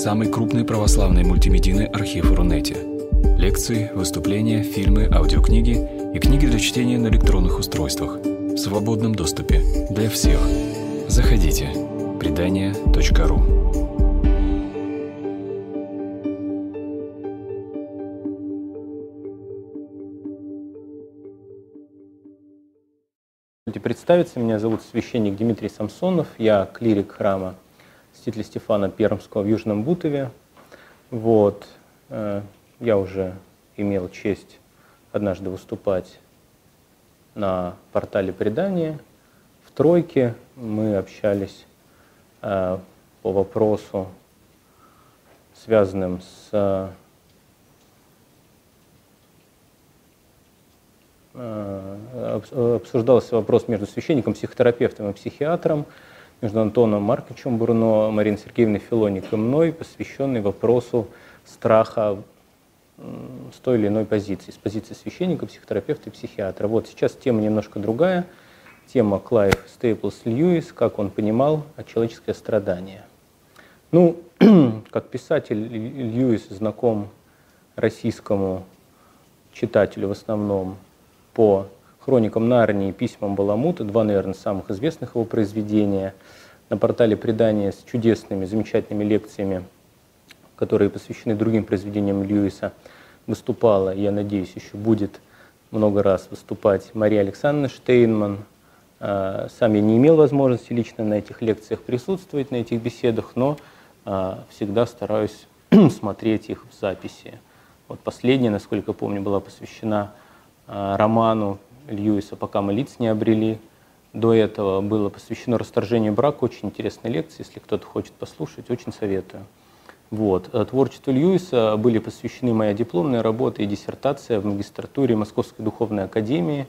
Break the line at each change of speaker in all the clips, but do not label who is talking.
самый крупный православный мультимедийный архив Рунете. Лекции, выступления, фильмы, аудиокниги и книги для чтения на электронных устройствах в свободном доступе для всех. Заходите. Предания.ру
Представиться, меня зовут священник Дмитрий Самсонов, я клирик храма святителя Стефана Пермского в Южном Бутове. Вот. Э, я уже имел честь однажды выступать на портале предания. В тройке мы общались э, по вопросу, связанным с э, обсуждался вопрос между священником, психотерапевтом и психиатром между Антоном Марковичем Бурно, Мариной Сергеевной Филоник и мной, посвященный вопросу страха с той или иной позиции, с позиции священника, психотерапевта и психиатра. Вот сейчас тема немножко другая. Тема Клайв Стейплс Льюис, как он понимал человеческое страдание. Ну, как писатель Льюис знаком российскому читателю в основном по хроникам Нарнии письмам Баламута, два, наверное, самых известных его произведения, на портале предания с чудесными, замечательными лекциями, которые посвящены другим произведениям Льюиса, выступала, я надеюсь, еще будет много раз выступать Мария Александровна Штейнман. А, сам я не имел возможности лично на этих лекциях присутствовать, на этих беседах, но а, всегда стараюсь смотреть их в записи. Вот последняя, насколько помню, была посвящена а, роману Льюиса «Пока мы лиц не обрели». До этого было посвящено расторжению брака. Очень интересная лекция, если кто-то хочет послушать, очень советую. Вот. Э, творчеству Льюиса были посвящены моя дипломная работа и диссертация в магистратуре Московской духовной академии.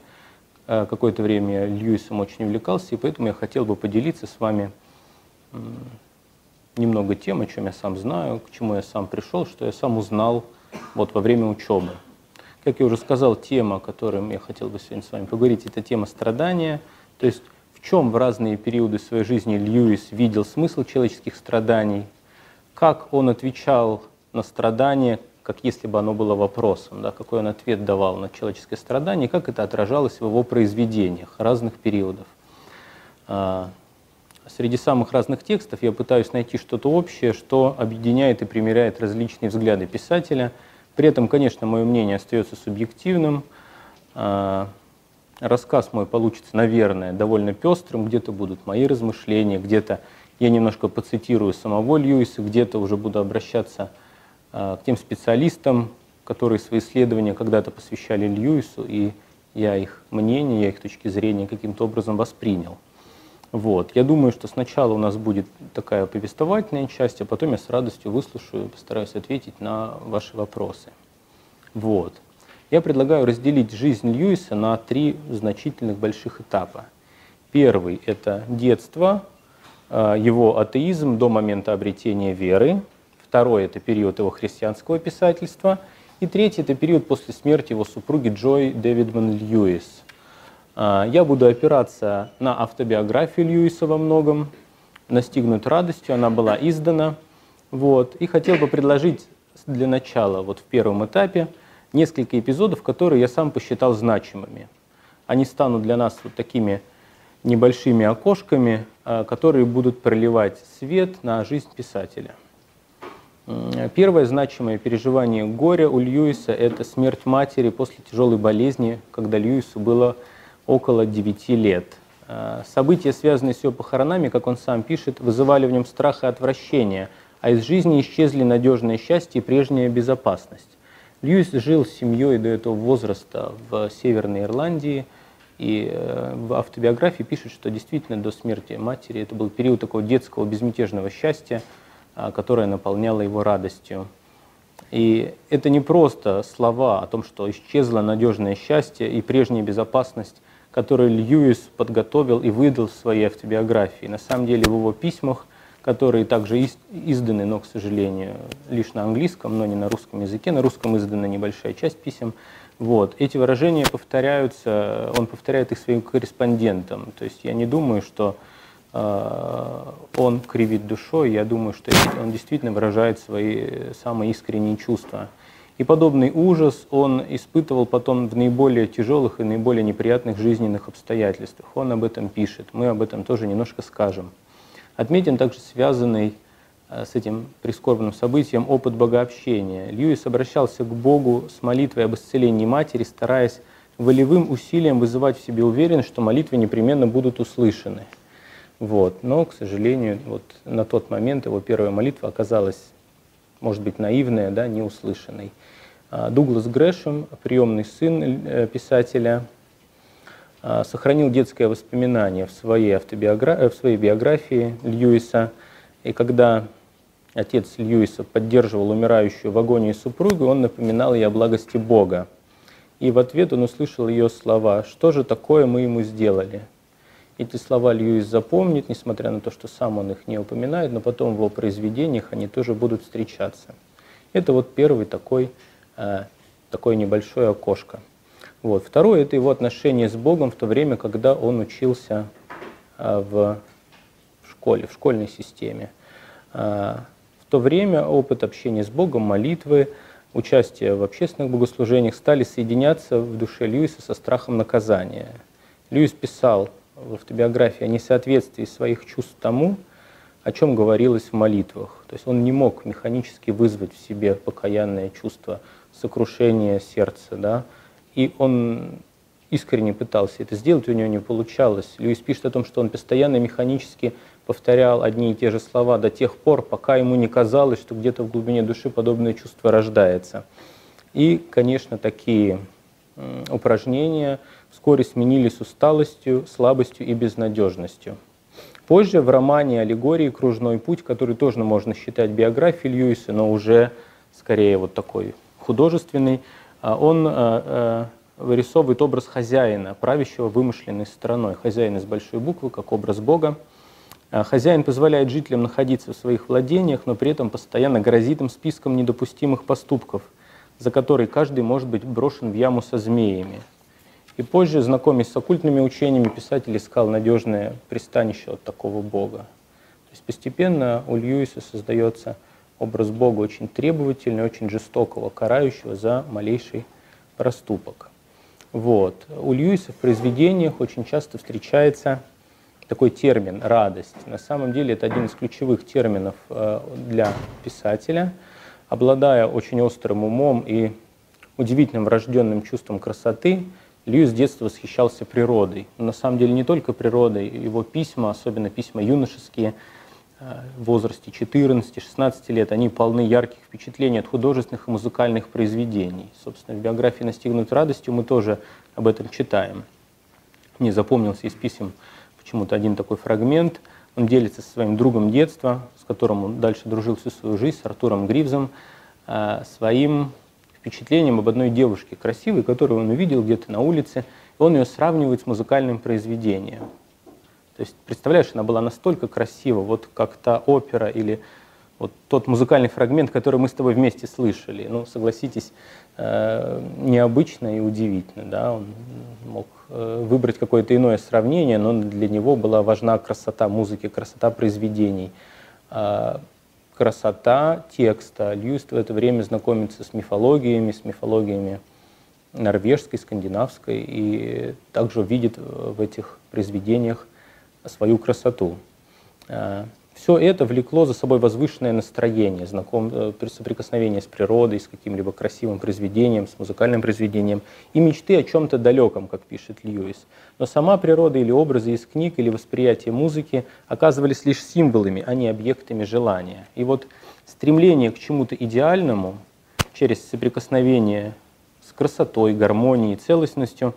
Э, какое-то время Льюисом очень увлекался, и поэтому я хотел бы поделиться с вами немного тем, о чем я сам знаю, к чему я сам пришел, что я сам узнал вот во время учебы. Как я уже сказал, тема, о которой я хотел бы сегодня с вами поговорить, это тема страдания. То есть в чем в разные периоды своей жизни Льюис видел смысл человеческих страданий, как он отвечал на страдания, как если бы оно было вопросом, да, какой он ответ давал на человеческое страдание, как это отражалось в его произведениях разных периодов. А, среди самых разных текстов я пытаюсь найти что-то общее, что объединяет и примеряет различные взгляды писателя – при этом, конечно, мое мнение остается субъективным. А, рассказ мой получится, наверное, довольно пестрым. Где-то будут мои размышления, где-то я немножко поцитирую самого Льюиса, где-то уже буду обращаться а, к тем специалистам, которые свои исследования когда-то посвящали Льюису, и я их мнение, я их точки зрения каким-то образом воспринял. Вот. Я думаю, что сначала у нас будет такая повествовательная часть, а потом я с радостью выслушаю и постараюсь ответить на ваши вопросы. Вот. Я предлагаю разделить жизнь Льюиса на три значительных больших этапа. Первый – это детство, э, его атеизм до момента обретения веры. Второй – это период его христианского писательства. И третий – это период после смерти его супруги Джой Дэвидман Льюис – я буду опираться на автобиографию Льюиса во многом, настигнуть радостью, она была издана. Вот. И хотел бы предложить для начала, вот в первом этапе, несколько эпизодов, которые я сам посчитал значимыми. Они станут для нас вот такими небольшими окошками, а, которые будут проливать свет на жизнь писателя. Первое значимое переживание горя у Льюиса – это смерть матери после тяжелой болезни, когда Льюису было около 9 лет. Э, события, связанные с ее похоронами, как он сам пишет, вызывали в нем страх и отвращение, а из жизни исчезли надежное счастье и прежняя безопасность. Льюис жил с семьей до этого возраста в Северной Ирландии, и э, в автобиографии пишет, что действительно до смерти матери это был период такого детского безмятежного счастья, э, которое наполняло его радостью. И это не просто слова о том, что исчезло надежное счастье и прежняя безопасность который Льюис подготовил и выдал в своей автобиографии. На самом деле в его письмах, которые также изданы, но, к сожалению, лишь на английском, но не на русском языке, на русском издана небольшая часть писем, вот. Эти выражения повторяются, он повторяет их своим корреспондентам. То есть я не думаю, что он кривит душой. Я думаю, что он действительно выражает свои самые искренние чувства. И подобный ужас он испытывал потом в наиболее тяжелых и наиболее неприятных жизненных обстоятельствах. Он об этом пишет. Мы об этом тоже немножко скажем. Отметим также связанный э, с этим прискорбным событием опыт богообщения. Льюис обращался к Богу с молитвой об исцелении матери, стараясь волевым усилием вызывать в себе уверенность, что молитвы непременно будут услышаны. Вот. Но, к сожалению, вот на тот момент его первая молитва оказалась, может быть, наивная, да, неуслышанной. А, Дуглас Грэшем, приемный сын э, писателя, а, сохранил детское воспоминание в своей, автобиогра... Э, в своей биографии Льюиса. И когда отец Льюиса поддерживал умирающую в агонии супругу, он напоминал ей о благости Бога. И в ответ он услышал ее слова «Что же такое мы ему сделали?» Эти слова Льюис запомнит, несмотря на то, что сам он их не упоминает, но потом в его произведениях они тоже будут встречаться. Это вот первый такой Э, такое небольшое окошко. Вот. Второе – это его отношение с Богом в то время, когда он учился э, в школе, в школьной системе. Э, в то время опыт общения с Богом, молитвы, участие в общественных богослужениях стали соединяться в душе Льюиса со страхом наказания. Льюис писал автобиографии о несоответствии своих чувств тому, о чем говорилось в молитвах. То есть он не мог механически вызвать в себе покаянное чувство сокрушение сердца, да, и он искренне пытался это сделать, у него не получалось. Льюис пишет о том, что он постоянно механически повторял одни и те же слова до тех пор, пока ему не казалось, что где-то в глубине души подобное чувство рождается. И, конечно, такие упражнения вскоре сменились усталостью, слабостью и безнадежностью. Позже в романе «Аллегории. Кружной путь», который тоже можно считать биографией Льюиса, но уже скорее вот такой художественный, а он э, э, вырисовывает образ хозяина, правящего вымышленной страной. Хозяин из большой буквы, как образ Бога. А хозяин позволяет жителям находиться в своих владениях, но при этом постоянно грозит им списком недопустимых поступков, за которые каждый может быть брошен в яму со змеями. И позже, знакомясь с оккультными учениями, писатель искал надежное пристанище от такого Бога. То есть постепенно у Льюиса создается образ Бога очень требовательный, очень жестокого, карающего за малейший проступок. Вот. У Льюиса в произведениях очень часто встречается такой термин «радость». На самом деле это один из ключевых терминов э, для писателя. Обладая очень острым умом и удивительным врожденным чувством красоты, Льюис с детства восхищался природой. На самом деле не только природой, его письма, особенно письма юношеские, в возрасте 14-16 лет, они полны ярких впечатлений от художественных и музыкальных произведений. Собственно, в биографии «Настигнут радостью» мы тоже об этом читаем. Мне запомнился из писем почему-то один такой фрагмент. Он делится со своим другом детства, с которым он дальше дружил всю свою жизнь, с Артуром Гривзом, э, своим впечатлением об одной девушке красивой, которую он увидел где-то на улице. И он ее сравнивает с музыкальным произведением. То есть, представляешь, она была настолько красива, вот как та опера или вот тот музыкальный фрагмент, который мы с тобой вместе слышали. Ну, согласитесь, э, необычно и удивительно. Да? Он мог э, выбрать какое-то иное сравнение, но для него была важна красота музыки, красота произведений, э, красота текста. Льюис в это время знакомится с мифологиями, с мифологиями норвежской, скандинавской, и также видит в этих произведениях свою красоту. Все это влекло за собой возвышенное настроение, знаком, э, соприкосновение с природой, с каким-либо красивым произведением, с музыкальным произведением и мечты о чем-то далеком, как пишет Льюис. Но сама природа или образы из книг или восприятие музыки оказывались лишь символами, а не объектами желания. И вот стремление к чему-то идеальному через соприкосновение с красотой, гармонией, целостностью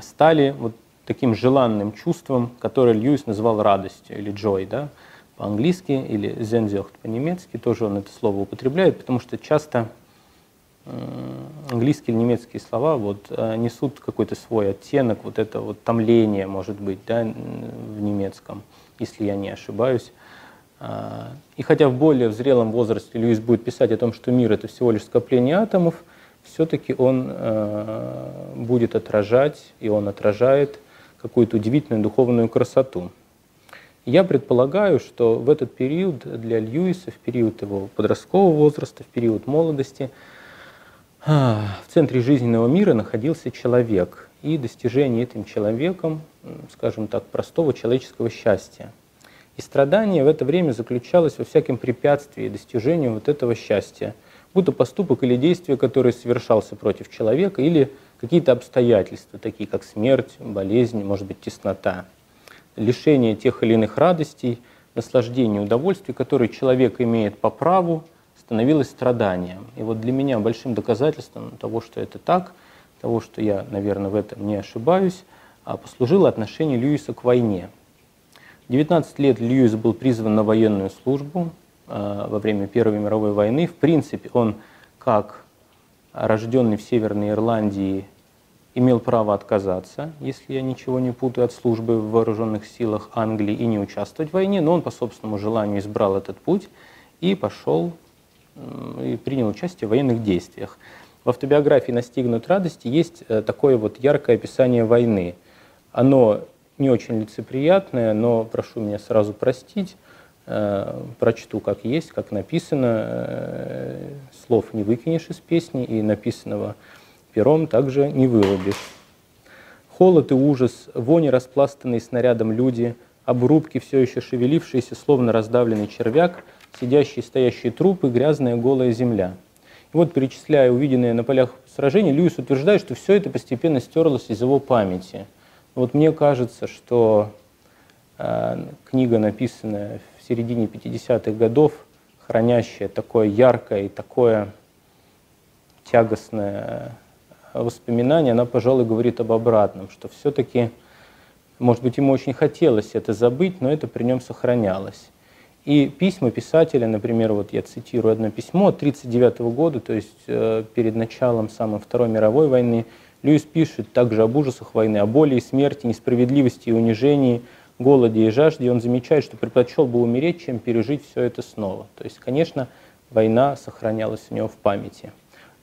стали вот таким желанным чувством, которое Льюис назвал радостью или joy, да, по-английски, или зензёхт по-немецки, тоже он это слово употребляет, потому что часто английские или немецкие слова вот, э, несут какой-то свой оттенок, вот это вот томление, может быть, да, в немецком, если я не ошибаюсь. А, и хотя в более зрелом возрасте Льюис будет писать о том, что мир — это всего лишь скопление атомов, все-таки он э, будет отражать, и он отражает какую-то удивительную духовную красоту. Я предполагаю, что в этот период для Льюиса, в период его подросткового возраста, в период молодости, а, в центре жизненного мира находился человек и достижение этим человеком, скажем так, простого человеческого счастья. И страдание в это время заключалось во всяком препятствии достижению вот этого счастья, будто поступок или действие, которое совершался против человека, или какие-то обстоятельства, такие как смерть, болезнь, может быть, теснота лишение тех или иных радостей, наслаждений, удовольствий, которые человек имеет по праву, становилось страданием. И вот для меня большим доказательством того, что это так, того, что я, наверное, в этом не ошибаюсь, а, послужило отношение Льюиса к войне. В 19 лет Льюис был призван на военную службу а, во время Первой мировой войны. В принципе, он, как рожденный в Северной Ирландии имел право отказаться, если я ничего не путаю, от службы в вооруженных силах Англии и не участвовать в войне, но он по собственному желанию избрал этот путь и пошел и принял участие в военных действиях. В автобиографии «Настигнут радости» есть э, такое вот яркое описание войны. Оно не очень лицеприятное, но прошу меня сразу простить, э, прочту как есть, как написано, э, слов не выкинешь из песни и написанного пером также не вылобишь. Холод и ужас, вони распластанные снарядом люди, обрубки, все еще шевелившиеся, словно раздавленный червяк, сидящие стоящие трупы, грязная голая земля. И вот, перечисляя увиденное на полях сражений, Льюис утверждает, что все это постепенно стерлось из его памяти. Вот мне кажется, что э, книга, написанная середине 50-х годов, хранящая такое яркое и такое тягостное воспоминание, она, пожалуй, говорит об обратном, что все-таки, может быть, ему очень хотелось это забыть, но это при нем сохранялось. И письма писателя, например, вот я цитирую одно письмо от 1939 года, то есть э, перед началом самой Второй мировой войны, Льюис пишет также об ужасах войны, о боли и смерти, несправедливости и унижении, голоде и жажде. Он замечает, что предпочел бы умереть, чем пережить все это снова. То есть, конечно, война сохранялась у него в памяти.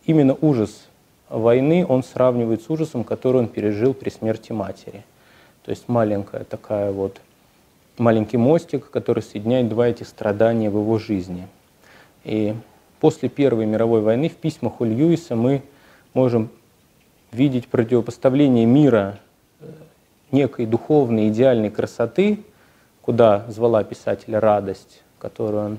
Именно ужас войны он сравнивает с ужасом, который он пережил при смерти матери. То есть маленькая такая вот, маленький мостик, который соединяет два этих страдания в его жизни. И после Первой мировой войны в письмах у Льюиса мы можем видеть противопоставление мира некой духовной идеальной красоты, куда звала писателя радость, которую он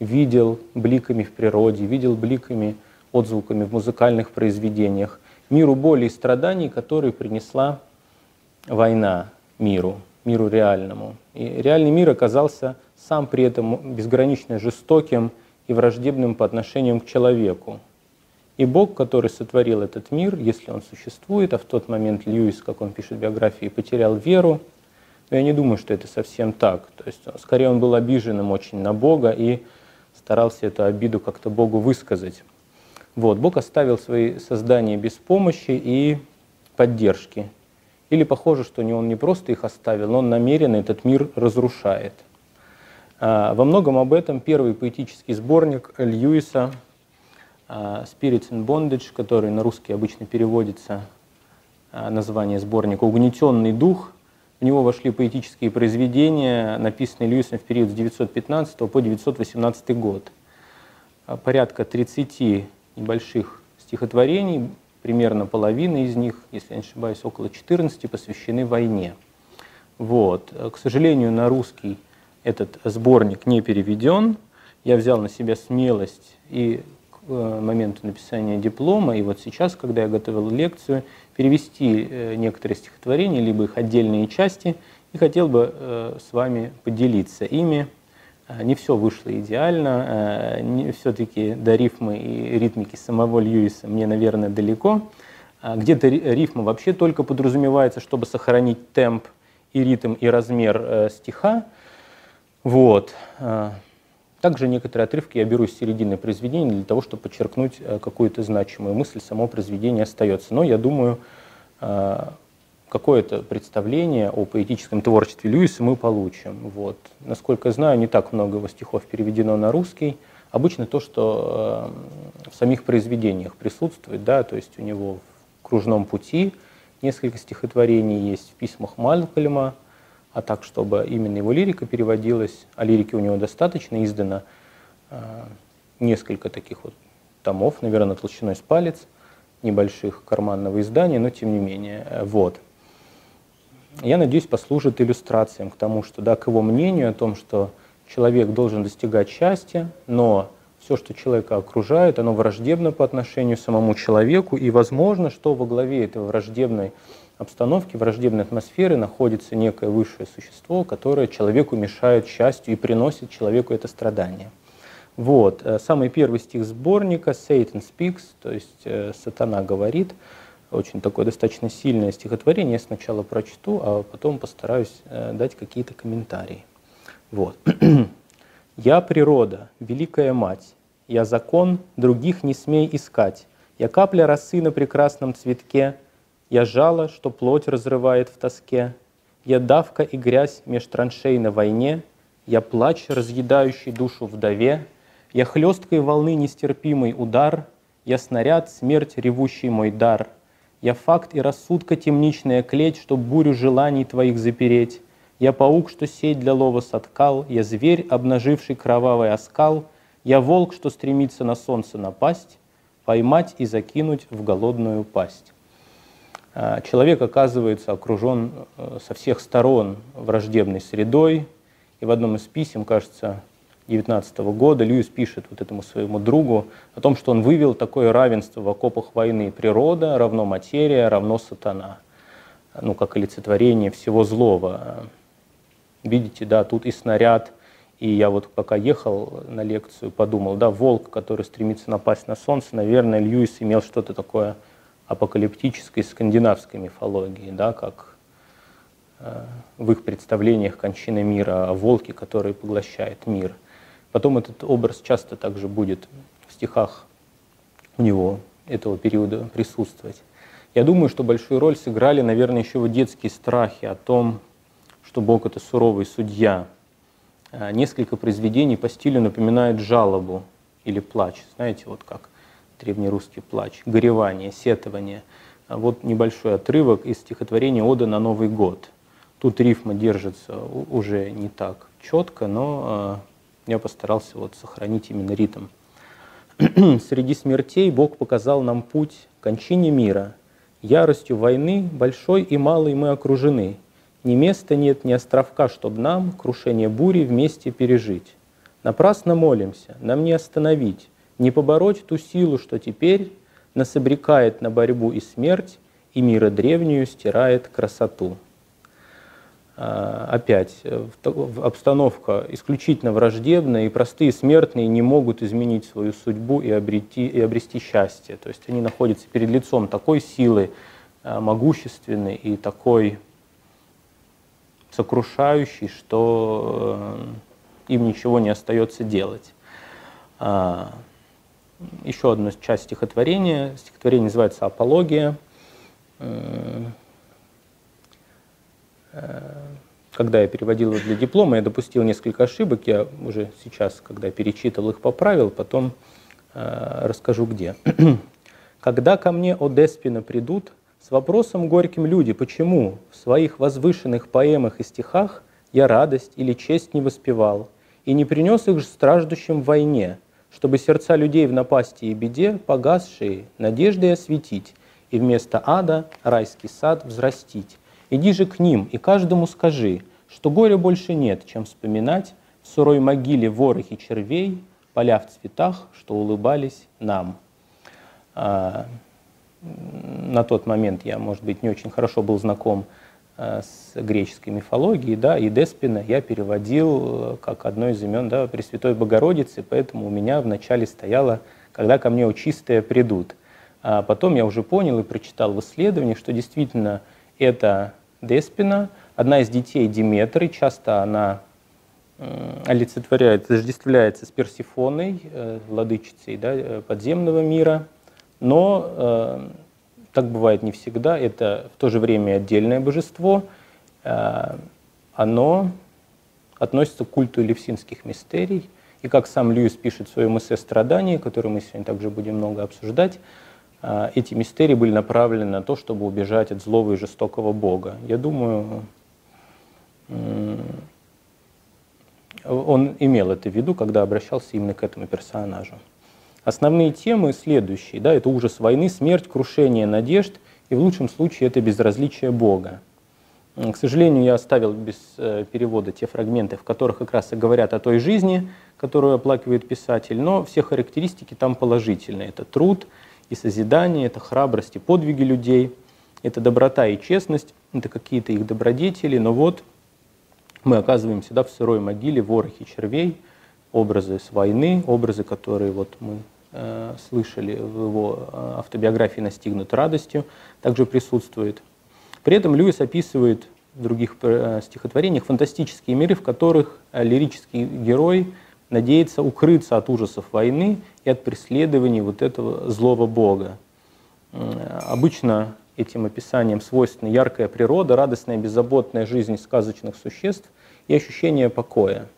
видел бликами в природе, видел бликами отзвуками в музыкальных произведениях, миру боли и страданий, которые принесла война миру, миру реальному. И реальный мир оказался сам при этом безгранично жестоким и враждебным по отношению к человеку. И Бог, который сотворил этот мир, если он существует, а в тот момент Льюис, как он пишет в биографии, потерял веру, но я не думаю, что это совсем так. То есть, скорее, он был обиженным очень на Бога и старался эту обиду как-то Богу высказать. Вот, Бог оставил свои создания без помощи и поддержки. Или похоже, что Он не просто их оставил, но Он намеренно этот мир разрушает. А, во многом об этом первый поэтический сборник Льюиса «Spirits in Bondage», который на русский обычно переводится а, название сборника «Угнетенный дух». В него вошли поэтические произведения, написанные Льюисом в период с 915 по 918 год. Порядка 30 небольших стихотворений, примерно половина из них, если я не ошибаюсь, около 14, посвящены войне. Вот. К сожалению, на русский этот сборник не переведен. Я взял на себя смелость и моменту написания диплома, и вот сейчас, когда я готовил лекцию, перевести э, некоторые стихотворения, либо их отдельные части, и хотел бы э, с вами поделиться ими. Э, не все вышло идеально, э, все-таки до рифмы и ритмики самого Льюиса мне, наверное, далеко. А где-то рифма вообще только подразумевается, чтобы сохранить темп и ритм и размер э, стиха. Вот. Также некоторые отрывки я беру из середины произведения для того, чтобы подчеркнуть какую-то значимую мысль, само произведение остается. Но я думаю, какое-то представление о поэтическом творчестве Льюиса мы получим. Вот. Насколько я знаю, не так много его стихов переведено на русский. Обычно то, что э, в самих произведениях присутствует, да, то есть у него в «Кружном пути» несколько стихотворений есть, в письмах Малькольма а так, чтобы именно его лирика переводилась, а лирики у него достаточно, издано э, несколько таких вот томов, наверное, толщиной с палец, небольших карманного издания, но тем не менее. Э, вот. Я надеюсь, послужит иллюстрациям к тому, что, да, к его мнению о том, что человек должен достигать счастья, но все, что человека окружает, оно враждебно по отношению к самому человеку, и возможно, что во главе этой враждебной обстановки, враждебной атмосферы находится некое высшее существо, которое человеку мешает счастью и приносит человеку это страдание. Вот. Э, самый первый стих сборника «Satan speaks», то есть э, «Сатана говорит», очень такое достаточно сильное стихотворение. Я сначала прочту, а потом постараюсь э, дать какие-то комментарии. Вот. «Я природа, великая мать, я закон, других не смей искать. Я капля росы на прекрасном цветке, я жало, что плоть разрывает в тоске. Я давка и грязь меж траншей на войне, я плач, разъедающий душу вдове, я хлесткой волны нестерпимый удар, я снаряд, смерть, ревущий мой дар. Я факт и рассудка темничная клеть, чтоб бурю желаний твоих запереть. Я паук, что сеть для лова соткал, я зверь, обнаживший кровавый оскал, я волк, что стремится на солнце напасть, поймать и закинуть в голодную пасть. А, человек оказывается окружен э, со всех сторон враждебной средой. И в одном из писем, кажется, 19 года Льюис пишет вот этому своему другу о том, что он вывел такое равенство в окопах войны. Природа равно материя, равно сатана. Ну, как олицетворение всего злого. Видите, да, тут и снаряд, и я вот пока ехал на лекцию, подумал, да, волк, который стремится напасть на солнце, наверное, Льюис имел что-то такое апокалиптической скандинавской мифологии, да, как э, в их представлениях кончины мира, о волке, который поглощает мир. Потом этот образ часто также будет в стихах у него этого периода присутствовать. Я думаю, что большую роль сыграли, наверное, еще вот детские страхи о том, что Бог — это суровый судья. Э, несколько произведений по стилю напоминают жалобу или плач. Знаете, вот как древнерусский плач, горевание, сетование. А вот небольшой отрывок из стихотворения «Ода на Новый год». Тут рифма держится уже не так четко, но а, я постарался вот сохранить именно ритм. «Среди смертей Бог показал нам путь к кончине мира. Яростью войны большой и малой мы окружены. Ни места нет, ни островка, чтоб нам крушение бури вместе пережить. Напрасно молимся, нам не остановить не побороть ту силу, что теперь нас обрекает на борьбу и смерть, и мира древнюю стирает красоту. А, опять, э, обстановка исключительно враждебная, и простые смертные не могут изменить свою судьбу и обрети, и обрести счастье. То есть они находятся перед лицом такой силы а, могущественной и такой сокрушающей, что э, им ничего не остается делать. Еще одна часть стихотворения. Стихотворение называется «Апология». Э, когда я переводил его для диплома, я допустил несколько ошибок. Я уже сейчас, когда перечитал их, поправил, потом э, расскажу где. «Когда ко мне, о Деспина, придут, с вопросом горьким люди, почему в своих возвышенных поэмах и стихах я радость или честь не воспевал и не принес их страждущим в войне, чтобы сердца людей в напасти и беде, погасшие, надеждой осветить, и вместо ада райский сад взрастить. Иди же к ним и каждому скажи, что горя больше нет, чем вспоминать в сурой могиле ворохи червей, поля в цветах, что улыбались нам. А, на тот момент я, может быть, не очень хорошо был знаком Э, с греческой мифологией, да, и Деспина я переводил э, как одно из имен да, Пресвятой Богородицы, поэтому у меня вначале стояло «когда ко мне чистые придут». А потом я уже понял и прочитал в исследовании, что действительно это Деспина, одна из детей Диметры, часто она олицетворяет, заждествляется с Персифоной, э, владычицей да, подземного мира, но так бывает не всегда. Это в то же время отдельное божество. Э, оно относится к культу элевсинских мистерий. И как сам Льюис пишет в своем эссе «Страдания», который мы сегодня также будем много обсуждать, э, эти мистерии были направлены на то, чтобы убежать от злого и жестокого Бога. Я думаю, он имел это в виду, когда обращался именно к этому персонажу. Основные темы следующие. Да, это ужас войны, смерть, крушение надежд и в лучшем случае это безразличие Бога. К сожалению, я оставил без э, перевода те фрагменты, в которых как раз и говорят о той жизни, которую оплакивает писатель, но все характеристики там положительные. Это труд и созидание, это храбрость и подвиги людей, это доброта и честность, это какие-то их добродетели, но вот мы оказываемся да, в сырой могиле, ворохе червей, образы с войны, образы, которые вот мы э, слышали в его э, автобиографии «Настигнут радостью», также присутствует – при этом Льюис описывает в других э, стихотворениях фантастические миры, в которых лирический герой надеется укрыться от ужасов войны и от преследований вот этого злого бога. Обычно этим описанием свойственна яркая природа, радостная беззаботная жизнь сказочных существ и ощущение покоя.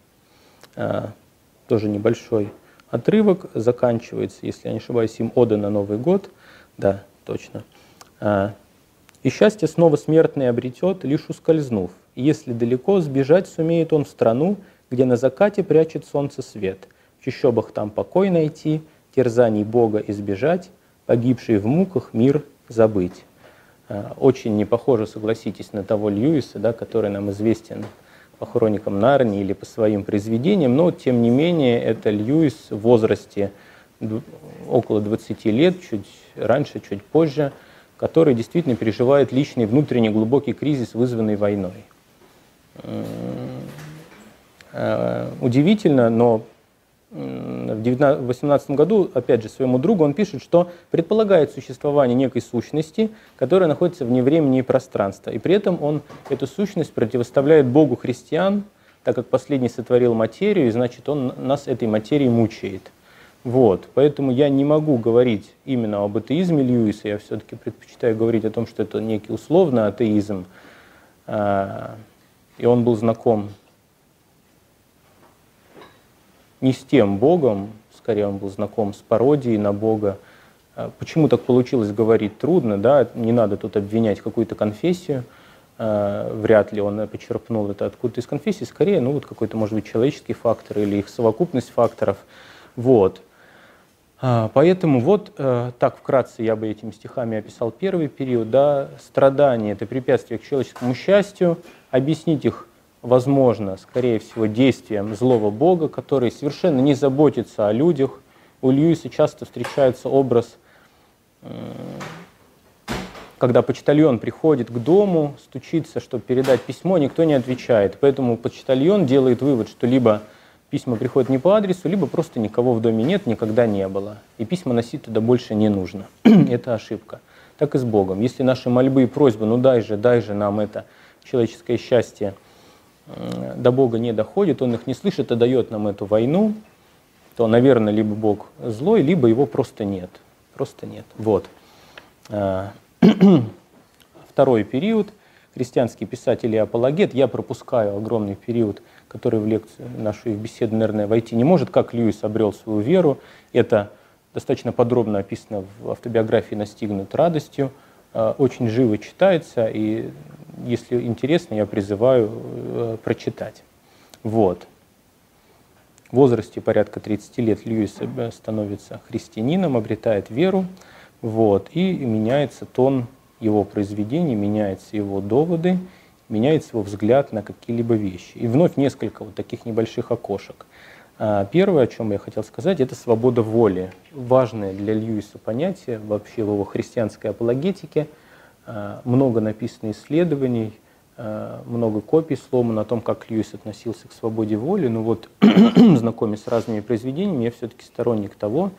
Тоже небольшой отрывок заканчивается, если я не ошибаюсь, им «Ода на Новый год». Да, точно. И счастье снова смертный обретет, лишь ускользнув. Если далеко, сбежать сумеет он в страну, где на закате прячет солнце свет. В чащобах там покой найти, терзаний Бога избежать, погибший в муках мир забыть. А, очень не похоже, согласитесь, на того Льюиса, да, который нам известен по хроникам Нарнии или по своим произведениям, но тем не менее это Льюис в возрасте около 20 лет, чуть раньше, чуть позже – который действительно переживает личный внутренний глубокий кризис, вызванный войной. Э, удивительно, но в 2018 году, опять же, своему другу он пишет, что предполагает существование некой сущности, которая находится вне времени и пространства. И при этом он эту сущность противоставляет Богу христиан, так как последний сотворил материю, и значит он нас этой материей мучает. Вот, поэтому я не могу говорить именно об атеизме Льюиса, я все-таки предпочитаю говорить о том, что это некий условный атеизм, а, и он был знаком не с тем Богом, скорее он был знаком с пародией на Бога. А, почему так получилось, говорить трудно, да, не надо тут обвинять какую-то конфессию, а, вряд ли он почерпнул это откуда-то из конфессии, скорее, ну вот какой-то, может быть, человеческий фактор или их совокупность факторов. Вот. А, поэтому вот э, так вкратце я бы этими стихами описал первый период. Да, страдания – это препятствие к человеческому счастью. Объяснить их возможно, скорее всего, действием злого Бога, который совершенно не заботится о людях. У Льюиса часто встречается образ, когда почтальон приходит к дому, стучится, чтобы передать письмо, никто не отвечает. Поэтому почтальон делает вывод, что либо письма приходят не по адресу, либо просто никого в доме нет, никогда не было. И письма носить туда больше не нужно. это ошибка. Так и с Богом. Если наши мольбы и просьбы, ну дай же, дай же нам это человеческое счастье, до Бога не доходит, Он их не слышит и дает нам эту войну, то, наверное, либо Бог злой, либо его просто нет. Просто нет. Вот. А, второй период. Христианский писатель и апологет. Я пропускаю огромный период – который в лекцию нашу в беседу, наверное, войти не может, как Льюис обрел свою веру. Это достаточно подробно описано в автобиографии «Настигнут радостью». Э, очень живо читается, и если интересно, я призываю э, прочитать. Вот. В возрасте порядка 30 лет Льюис становится христианином, обретает веру, вот, и меняется тон его произведений, меняются его доводы, меняется его взгляд на какие-либо вещи. И вновь несколько вот таких небольших окошек. А, первое, о чем я хотел сказать, это свобода воли. Важное для Льюиса понятие вообще в его христианской апологетике. А, много написано исследований, а, много копий сломано о том, как Льюис относился к свободе воли. Но вот, знакомясь с разными произведениями, я все-таки сторонник того,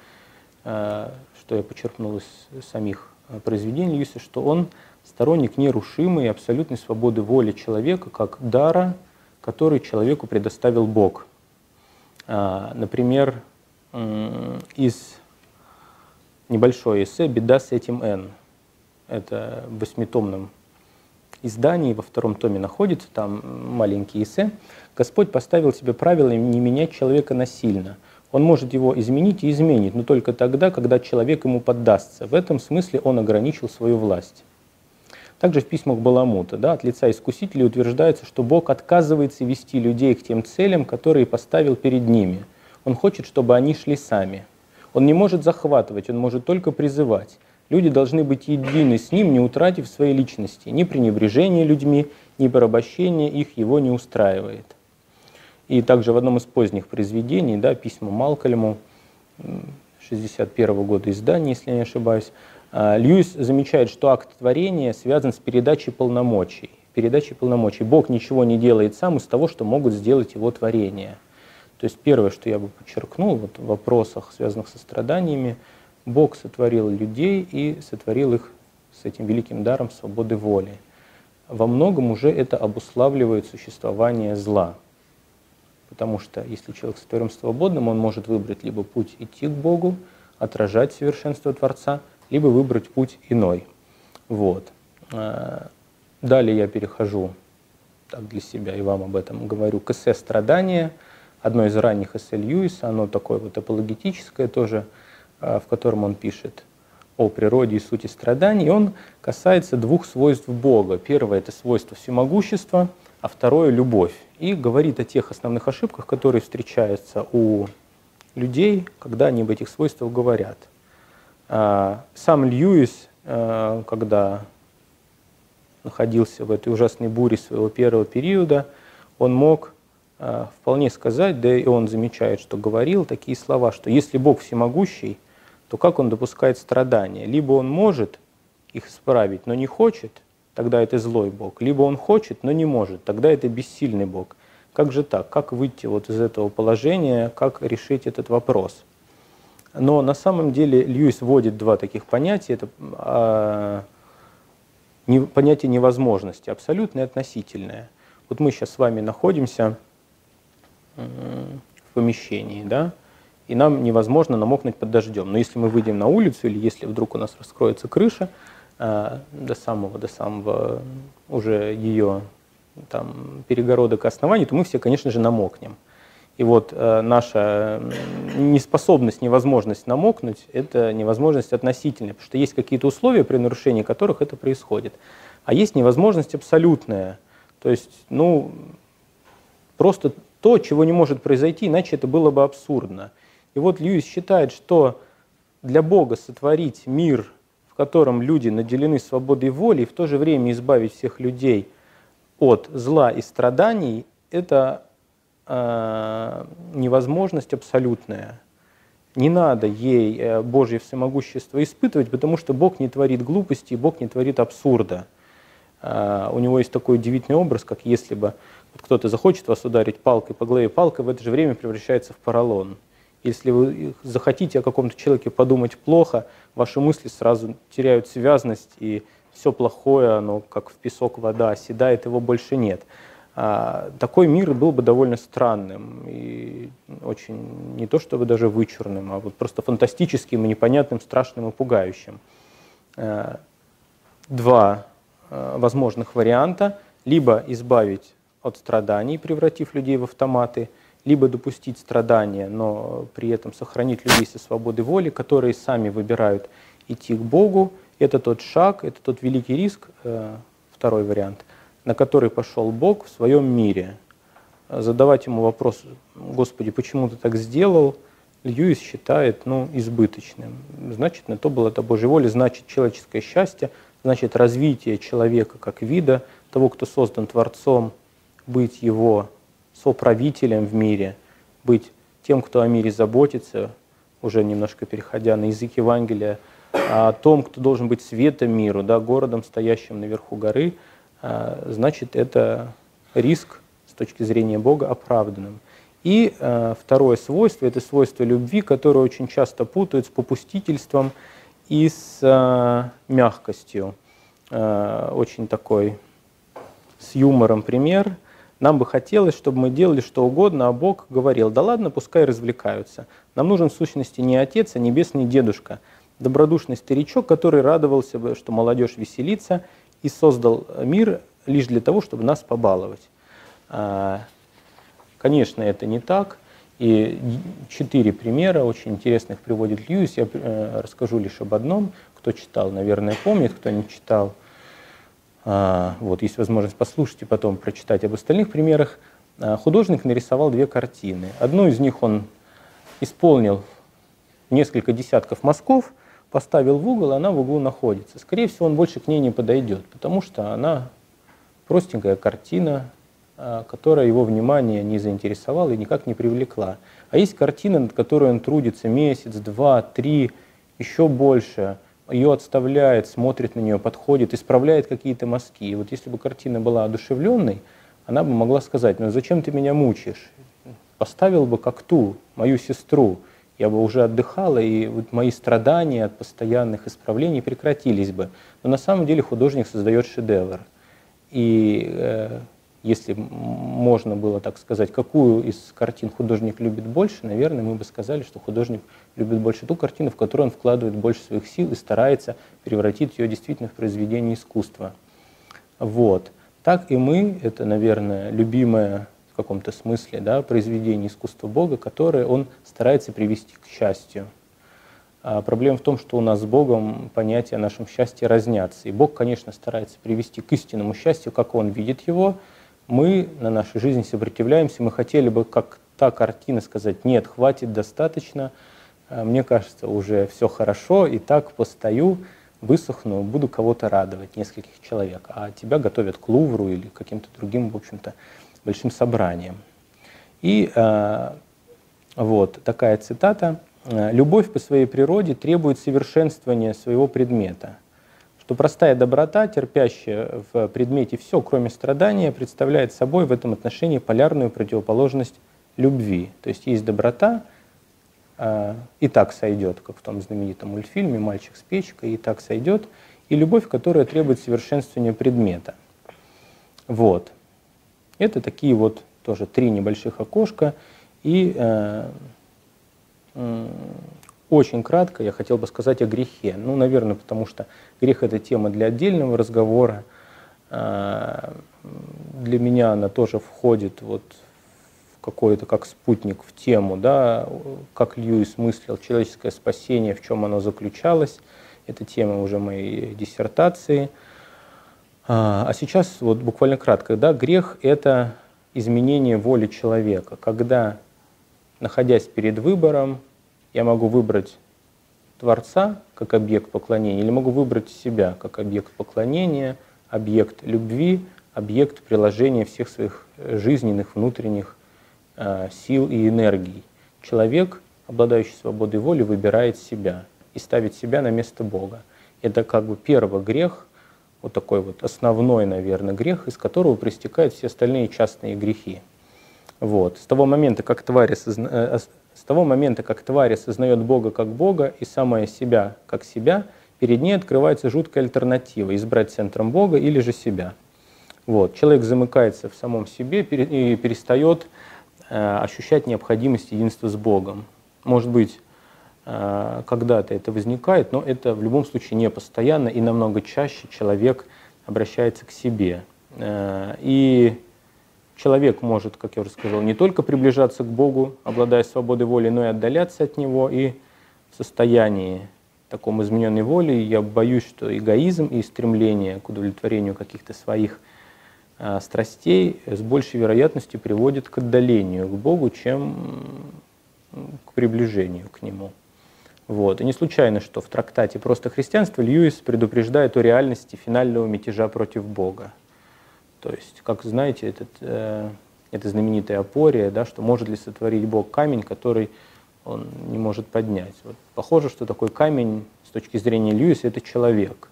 что я почерпнул из самих произведений Льюиса, что он сторонник нерушимой абсолютной свободы воли человека как дара, который человеку предоставил Бог. Например, из небольшой эссе «Беда с этим Н». Это в восьмитомном издании, во втором томе находится, там маленький эссе. Господь поставил себе правило не менять человека насильно. Он может его изменить и изменить, но только тогда, когда человек ему поддастся. В этом смысле он ограничил свою власть. Также в письмах Баламута да, от лица искусителей утверждается, что Бог отказывается вести людей к тем целям, которые поставил перед ними. Он хочет, чтобы они шли сами. Он не может захватывать, он может только призывать. Люди должны быть едины с ним, не утратив своей личности. Ни пренебрежение людьми, ни порабощение их его не устраивает. И также в одном из поздних произведений, да, письма Малкольму, 61 года издания, если я не ошибаюсь, а, Льюис замечает, что акт творения связан с передачей полномочий. Передачей полномочий. Бог ничего не делает сам из того, что могут сделать его творения. То есть первое, что я бы подчеркнул вот в вопросах, связанных со страданиями, Бог сотворил людей и сотворил их с этим великим даром свободы воли. Во многом уже это обуславливает существование зла. Потому что если человек сотворен свободным, он может выбрать либо путь идти к Богу, отражать совершенство Творца – либо выбрать путь иной. Вот. А, далее я перехожу так для себя и вам об этом говорю к эссе «Страдания», одно из ранних эссе Льюиса, оно такое вот апологетическое тоже, в котором он пишет о природе и сути страданий. Он касается двух свойств Бога. Первое – это свойство всемогущества, а второе – любовь. И говорит о тех основных ошибках, которые встречаются у людей, когда они об этих свойствах говорят – а, сам Льюис, а, когда находился в этой ужасной буре своего первого периода, он мог вполне сказать, да и он замечает, что говорил такие слова, что если Бог всемогущий, то как он допускает страдания? Либо он может их исправить, но не хочет, тогда это злой Бог, либо он хочет, но не может, тогда это бессильный Бог. Как же так? Как выйти вот из этого положения, как решить этот вопрос? Но на самом деле Льюис вводит два таких понятия. Это а, понятие невозможности, абсолютное и относительное. Вот мы сейчас с вами находимся в помещении, да, и нам невозможно намокнуть под дождем. Но если мы выйдем на улицу или если вдруг у нас раскроется крыша а, до самого, до самого уже ее там, перегородок оснований, то мы все, конечно же, намокнем. И вот э, наша неспособность, невозможность намокнуть – это невозможность относительная, потому что есть какие-то условия, при нарушении которых это происходит. А есть невозможность абсолютная. То есть, ну, просто то, чего не может произойти, иначе это было бы абсурдно. И вот Льюис считает, что для Бога сотворить мир, в котором люди наделены свободой воли, и в то же время избавить всех людей от зла и страданий, это Э, невозможность абсолютная. Не надо ей э, Божье всемогущество испытывать, потому что Бог не творит глупости, Бог не творит абсурда. Э, у него есть такой удивительный образ, как если бы кто-то захочет вас ударить палкой по голове, палка в это же время превращается в поролон. Если вы захотите о каком-то человеке подумать плохо, ваши мысли сразу теряют связность, и все плохое, оно как в песок вода оседает, его больше нет. А, такой мир был бы довольно странным и очень не то чтобы даже вычурным, а вот просто фантастическим и непонятным, страшным и пугающим. Э, два э, возможных варианта. Либо избавить от страданий, превратив людей в автоматы, либо допустить страдания, но при этом сохранить людей со свободой воли, которые сами выбирают идти к Богу. Это тот шаг, это тот великий риск, э, второй вариант – на который пошел Бог в своем мире. Задавать ему вопрос, Господи, почему ты так сделал, Льюис считает ну, избыточным. Значит, на то была это Божья воля, значит, человеческое счастье, значит, развитие человека как вида, того, кто создан Творцом, быть его соправителем в мире, быть тем, кто о мире заботится, уже немножко переходя на язык Евангелия, о том, кто должен быть светом миру, да, городом, стоящим наверху горы – а, значит, это риск с точки зрения Бога оправданным. И э, второе свойство – это свойство любви, которое очень часто путают с попустительством и с мягкостью. Очень такой с юмором пример. Нам бы хотелось, чтобы мы делали что угодно, а Бог говорил, да ладно, пускай развлекаются. Нам нужен в сущности не отец, а небесный дедушка, добродушный старичок, который радовался бы, что молодежь веселится – и создал мир лишь для того, чтобы нас побаловать. А, конечно, это не так. И четыре примера очень интересных приводит Льюис. Я э, расскажу лишь об одном. Кто читал, наверное, помнит, кто не читал. А, вот, есть возможность послушать и потом прочитать об остальных примерах. А, художник нарисовал две картины. Одну из них он исполнил несколько десятков мазков, поставил в угол, и она в углу находится. Скорее всего, он больше к ней не подойдет, потому что она простенькая картина, а, которая его внимание не заинтересовала и никак не привлекла. А есть картина, над которой он трудится месяц, два, три, еще больше, ее отставляет, смотрит на нее, подходит, исправляет какие-то мазки. И вот если бы картина была одушевленной, она бы могла сказать, ну зачем ты меня мучаешь? Поставил бы как ту, мою сестру, я бы уже отдыхала, и вот мои страдания от постоянных исправлений прекратились бы. Но на самом деле художник создает шедевр. И э, если можно было так сказать, какую из картин художник любит больше, наверное, мы бы сказали, что художник любит больше ту картину, в которую он вкладывает больше своих сил и старается превратить ее действительно в произведение искусства. Вот. Так и мы, это, наверное, любимое в каком-то смысле да, произведение искусства Бога, которое он старается привести к счастью. А проблема в том, что у нас с Богом понятия о нашем счастье разнятся. И Бог, конечно, старается привести к истинному счастью, как Он видит его, мы на нашей жизни сопротивляемся, мы хотели бы, как та картина, сказать, нет, хватит, достаточно, а, мне кажется, уже все хорошо, и так постою, высохну, буду кого-то радовать, нескольких человек, а тебя готовят к Лувру или каким-то другим, в общем-то, большим собранием. И э, вот такая цитата. «Любовь по своей природе требует совершенствования своего предмета» что простая доброта, терпящая в предмете все, кроме страдания, представляет собой в этом отношении полярную противоположность любви. То есть есть доброта, э, и так сойдет, как в том знаменитом мультфильме «Мальчик с печкой», и так сойдет, и любовь, которая требует совершенствования предмета. Вот. Это такие вот тоже три небольших окошка, и э, очень кратко я хотел бы сказать о грехе. Ну, наверное, потому что грех – это тема для отдельного разговора. А, для меня она тоже входит вот в какой-то как спутник в тему, да, как Льюис мыслил человеческое спасение, в чем оно заключалось. Это тема уже моей диссертации. А, а сейчас вот буквально кратко. Да, грех – это изменение воли человека, когда, находясь перед выбором, я могу выбрать Творца как объект поклонения, или могу выбрать себя как объект поклонения, объект любви, объект приложения всех своих жизненных внутренних э, сил и энергий. Человек, обладающий свободой воли, выбирает себя и ставит себя на место Бога. Это как бы первый грех, вот такой вот основной, наверное, грех, из которого проистекают все остальные частные грехи. Вот. С того момента, как тварь э, с того момента, как тварь осознает Бога как Бога и самое себя как себя, перед ней открывается жуткая альтернатива – избрать центром Бога или же себя. Вот. Человек замыкается в самом себе и перестает э, ощущать необходимость единства с Богом. Может быть, э, когда-то это возникает, но это в любом случае не постоянно, и намного чаще человек обращается к себе. Э, и человек может, как я уже сказал, не только приближаться к Богу, обладая свободой воли, но и отдаляться от Него. И в состоянии таком измененной воли я боюсь, что эгоизм и стремление к удовлетворению каких-то своих э, страстей с большей вероятностью приводит к отдалению к Богу, чем к приближению к Нему. Вот. И не случайно, что в трактате «Просто христианство» Льюис предупреждает о реальности финального мятежа против Бога. То есть, как знаете, этот, э, это знаменитая опория, да, что может ли сотворить Бог камень, который он не может поднять. Вот похоже, что такой камень с точки зрения Льюиса это человек,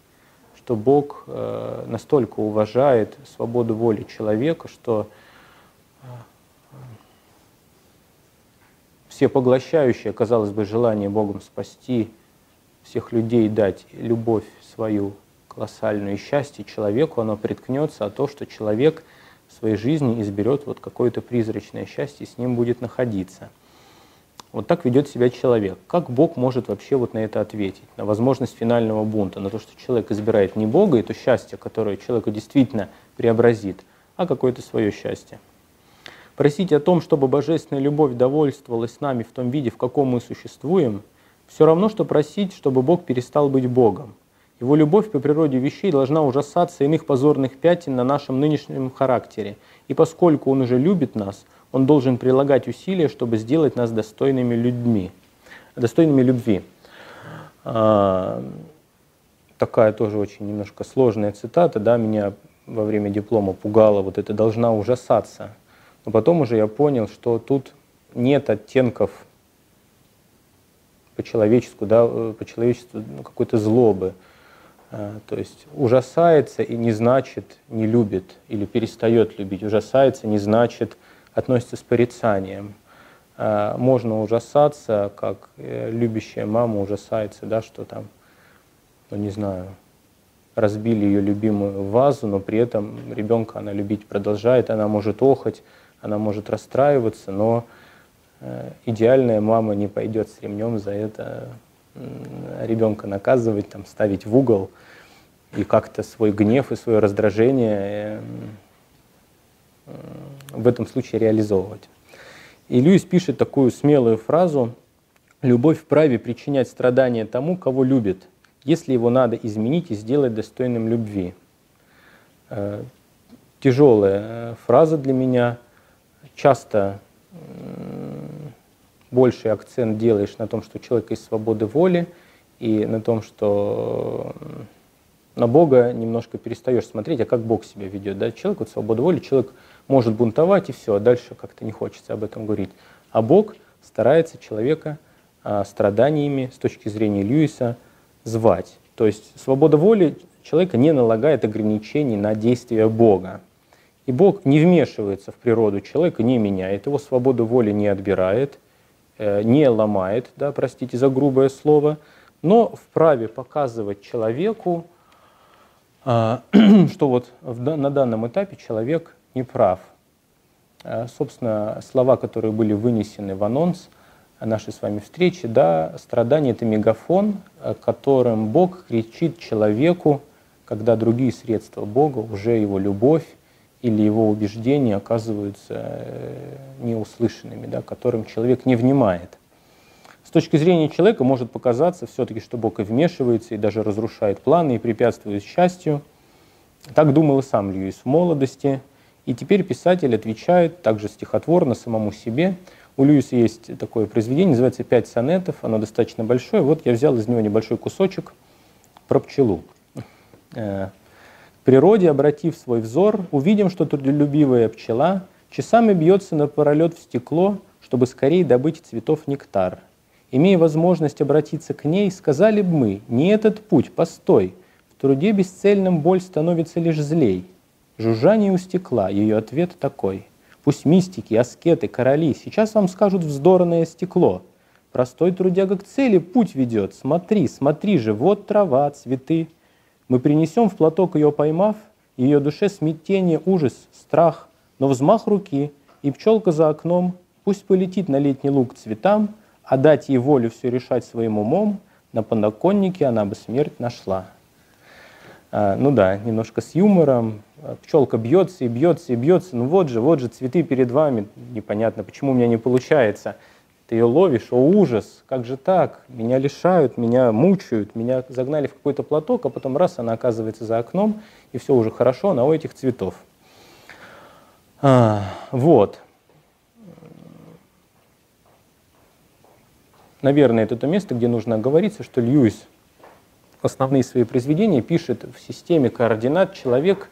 что Бог э, настолько уважает свободу воли человека, что э, все поглощающее, казалось бы, желание Богом спасти всех людей, дать любовь свою колоссальное счастье человеку, оно приткнется, а то, что человек в своей жизни изберет вот какое-то призрачное счастье, с ним будет находиться. Вот так ведет себя человек. Как Бог может вообще вот на это ответить? На возможность финального бунта, на то, что человек избирает не Бога и то счастье, которое человеку действительно преобразит, а какое-то свое счастье. Просить о том, чтобы божественная любовь довольствовалась нами в том виде, в каком мы существуем, все равно, что просить, чтобы Бог перестал быть Богом – Его любовь по природе вещей должна ужасаться иных позорных пятен на нашем нынешнем характере. И поскольку Он уже любит нас, Он должен прилагать усилия, чтобы сделать нас достойными людьми, достойными любви. А, такая тоже очень немножко сложная цитата, да, меня во время диплома пугала, вот это должна ужасаться. Но потом уже я понял, что тут нет оттенков по-человечеству, да, э, по-человечеству ну, какой-то злобы. А, то есть ужасается и не значит не любит или перестает любить. Ужасается не значит относится с порицанием. А, можно ужасаться, как э, любящая мама ужасается, да, что там, ну не знаю, разбили ее любимую вазу, но при этом ребенка она любить продолжает, она может охать, она может расстраиваться, но э, идеальная мама не пойдет с ремнем за это ребенка наказывать, там, ставить в угол и как-то свой гнев и свое раздражение э, в этом случае реализовывать. И Льюис пишет такую смелую фразу «Любовь вправе причинять страдания тому, кого любит, если его надо изменить и сделать достойным любви». Э, тяжелая э, фраза для меня. Часто больший акцент делаешь на том, что у человека есть свобода воли, и на том, что на Бога немножко перестаешь смотреть, а как Бог себя ведет. Да? Человек, вот свобода воли, человек может бунтовать и все, а дальше как-то не хочется об этом говорить. А Бог старается человека а, страданиями с точки зрения Льюиса звать. То есть свобода воли человека не налагает ограничений на действия Бога. И Бог не вмешивается в природу человека, не меняет его, свободу воли не отбирает, не ломает, да, простите за грубое слово, но вправе показывать человеку, а, что вот на данном этапе человек не прав. Э, собственно, слова, которые были вынесены в анонс нашей с вами встречи, да, страдание – это мегафон, э, которым Бог кричит человеку, когда другие средства Бога, уже его любовь или его убеждения оказываются э, неуслышанными, да, которым человек не внимает. С точки зрения человека может показаться все-таки, что Бог и вмешивается, и даже разрушает планы, и препятствует счастью. Так думал и сам Льюис в молодости – и теперь писатель отвечает также стихотворно самому себе. У Льюиса есть такое произведение, называется «Пять сонетов», оно достаточно большое. Вот я взял из него небольшой кусочек про пчелу. Природе, обратив свой взор, увидим, что трудолюбивая пчела часами бьется на пролет в стекло, чтобы скорее добыть цветов нектар. Имея возможность обратиться к ней, сказали бы мы, не этот путь, постой, в труде бесцельном боль становится лишь злей – Жужжание у стекла, ее ответ такой. Пусть мистики, аскеты, короли сейчас вам скажут вздорное стекло. Простой трудяга к цели путь ведет. Смотри, смотри же, вот трава, цветы. Мы принесем в платок ее поймав, ее душе смятение, ужас, страх, но взмах руки, и пчелка за окном, пусть полетит на летний луг цветам, а дать ей волю все решать своим умом, на подоконнике она бы смерть нашла. А, ну да, немножко с юмором, пчелка бьется и бьется и бьется, ну вот же, вот же цветы перед вами, непонятно, почему у меня не получается. Ты ее ловишь, о ужас, как же так, меня лишают, меня мучают, меня загнали в какой-то платок, а потом раз, она оказывается за окном, и все уже хорошо, она у этих цветов. А, вот. Наверное, это то место, где нужно оговориться, что Льюис основные свои произведения пишет в системе координат человек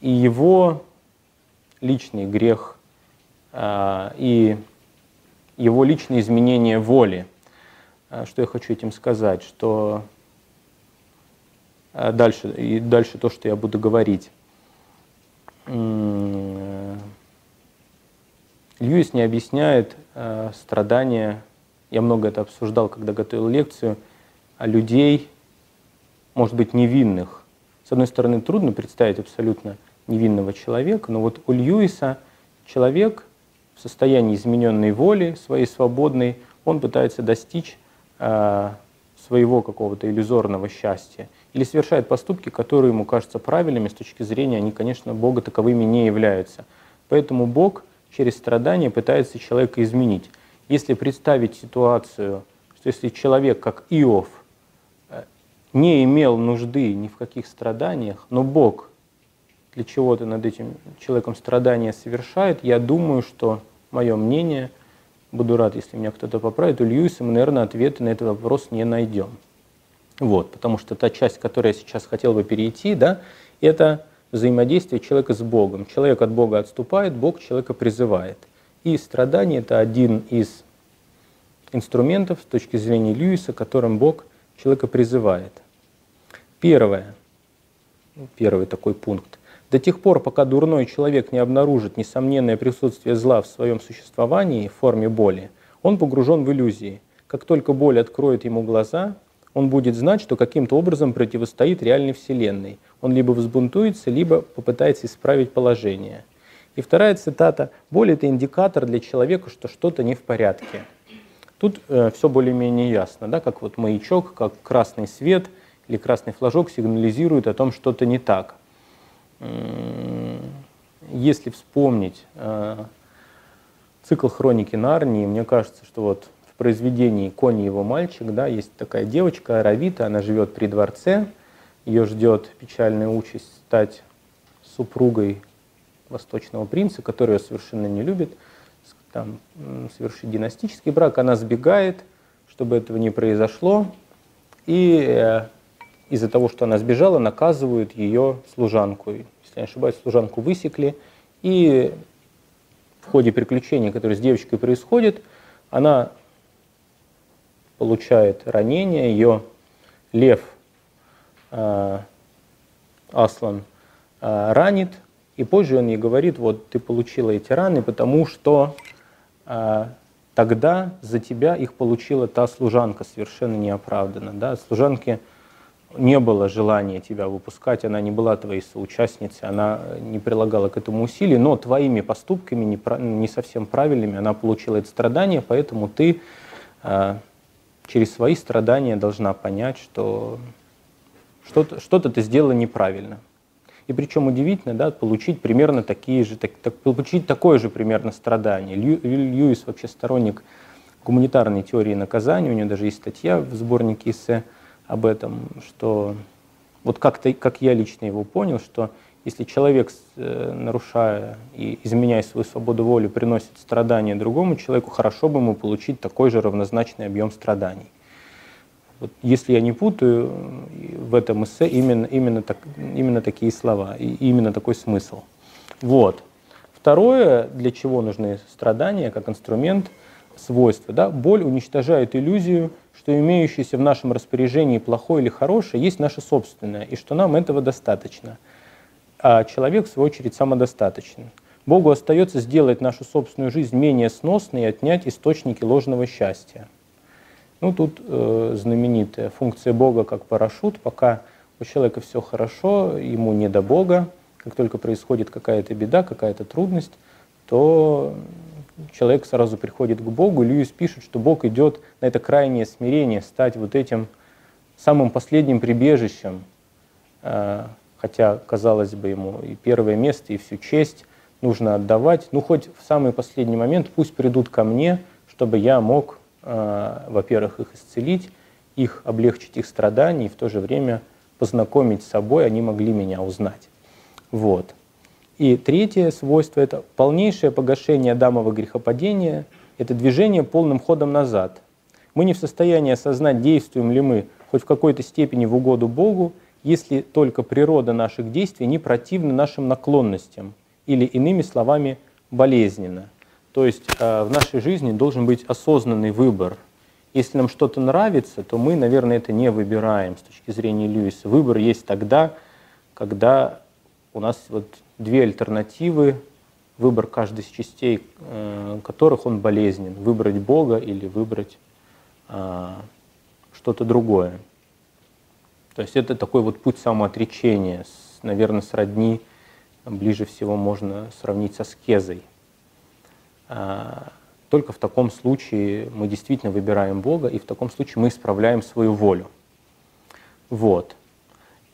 и его личный грех, а, и его личное изменение воли. А, что я хочу этим сказать? Что а, дальше, и дальше то, что я буду говорить. Льюис не объясняет страдания, я много это обсуждал, когда готовил лекцию, а людей, может быть, невинных. С одной стороны, трудно представить абсолютно невинного человека, но вот у Льюиса человек в состоянии измененной воли, своей свободной, он пытается достичь э, своего какого-то иллюзорного счастья или совершает поступки, которые ему кажутся правильными с точки зрения, они, конечно, Бога таковыми не являются. Поэтому Бог через страдания пытается человека изменить. Если представить ситуацию, что если человек, как Иов, не имел нужды ни в каких страданиях, но Бог для чего-то над этим человеком страдания совершает, я думаю, что мое мнение, буду рад, если меня кто-то поправит, у Льюиса мы, наверное, ответы на этот вопрос не найдем. Вот, потому что та часть, к которой я сейчас хотел бы перейти, да, это взаимодействие человека с Богом. Человек от Бога отступает, Бог человека призывает. И страдание – это один из инструментов с точки зрения Льюиса, которым Бог человека призывает. Первое, первый такой пункт. До тех пор, пока дурной человек не обнаружит несомненное присутствие зла в своем существовании в форме боли, он погружен в иллюзии. Как только боль откроет ему глаза, он будет знать, что каким-то образом противостоит реальной Вселенной. Он либо взбунтуется, либо попытается исправить положение. И вторая цитата. «Боль – это индикатор для человека, что что-то не в порядке». Тут э, все более-менее ясно, да, как вот маячок, как красный свет или красный флажок сигнализирует о том, что-то не так. Если вспомнить э, цикл хроники Нарнии, мне кажется, что вот произведении «Конь и его мальчик» да, есть такая девочка Равита, она живет при дворце, ее ждет печальная участь стать супругой восточного принца, который ее совершенно не любит, там, совершить династический брак. Она сбегает, чтобы этого не произошло, и э, из-за того, что она сбежала, наказывают ее служанку. Если я не ошибаюсь, служанку высекли, и в ходе приключений, которые с девочкой происходят, она получает ранение, ее лев э, Аслан э, ранит, и позже он ей говорит, вот ты получила эти раны, потому что э, тогда за тебя их получила та служанка совершенно неоправданно. Да? Служанке не было желания тебя выпускать, она не была твоей соучастницей, она не прилагала к этому усилий, но твоими поступками, не, не совсем правильными, она получила это страдание, поэтому ты через свои страдания должна понять, что что-то, что ты сделала неправильно. И причем удивительно, да, получить примерно такие же, так, так, получить такое же примерно страдание. Лью, Льюис вообще сторонник гуманитарной теории наказания, у него даже есть статья в сборнике эссе об этом, что вот как-то, как я лично его понял, что если человек, э, нарушая и изменяя свою свободу воли, приносит страдания другому человеку, хорошо бы ему получить такой же равнозначный объем страданий. Вот, если я не путаю, в этом эссе именно, именно, так, именно такие слова и именно такой смысл. Вот. Второе, для чего нужны страдания как инструмент, свойства. Да? Боль уничтожает иллюзию, что имеющееся в нашем распоряжении плохое или хорошее есть наше собственное, и что нам этого достаточно – а человек, в свою очередь, самодостаточен. Богу остается сделать нашу собственную жизнь менее сносной и отнять источники ложного счастья. Ну, тут э, знаменитая функция Бога как парашют. Пока у человека все хорошо, ему не до Бога. Как только происходит какая-то беда, какая-то трудность, то человек сразу приходит к Богу. Льюис пишет, что Бог идет на это крайнее смирение, стать вот этим самым последним прибежищем, э, хотя, казалось бы, ему и первое место, и всю честь нужно отдавать, ну хоть в самый последний момент пусть придут ко мне, чтобы я мог, э, во-первых, их исцелить, их облегчить их страдания, и в то же время познакомить с собой, они могли меня узнать. Вот. И третье свойство – это полнейшее погашение Адамова грехопадения, это движение полным ходом назад. Мы не в состоянии осознать, действуем ли мы хоть в какой-то степени в угоду Богу, если только природа наших действий не противна нашим наклонностям или, иными словами, болезненно. То есть э, в нашей жизни должен быть осознанный выбор. Если нам что-то нравится, то мы, наверное, это не выбираем с точки зрения Льюиса. Выбор есть тогда, когда у нас вот две альтернативы, выбор каждой из частей э, которых он болезнен. Выбрать Бога или выбрать э, что-то другое. То есть это такой вот путь самоотречения, наверное, сродни, ближе всего можно сравнить со скезой. А, только в таком случае мы действительно выбираем Бога, и в таком случае мы исправляем свою волю. Вот.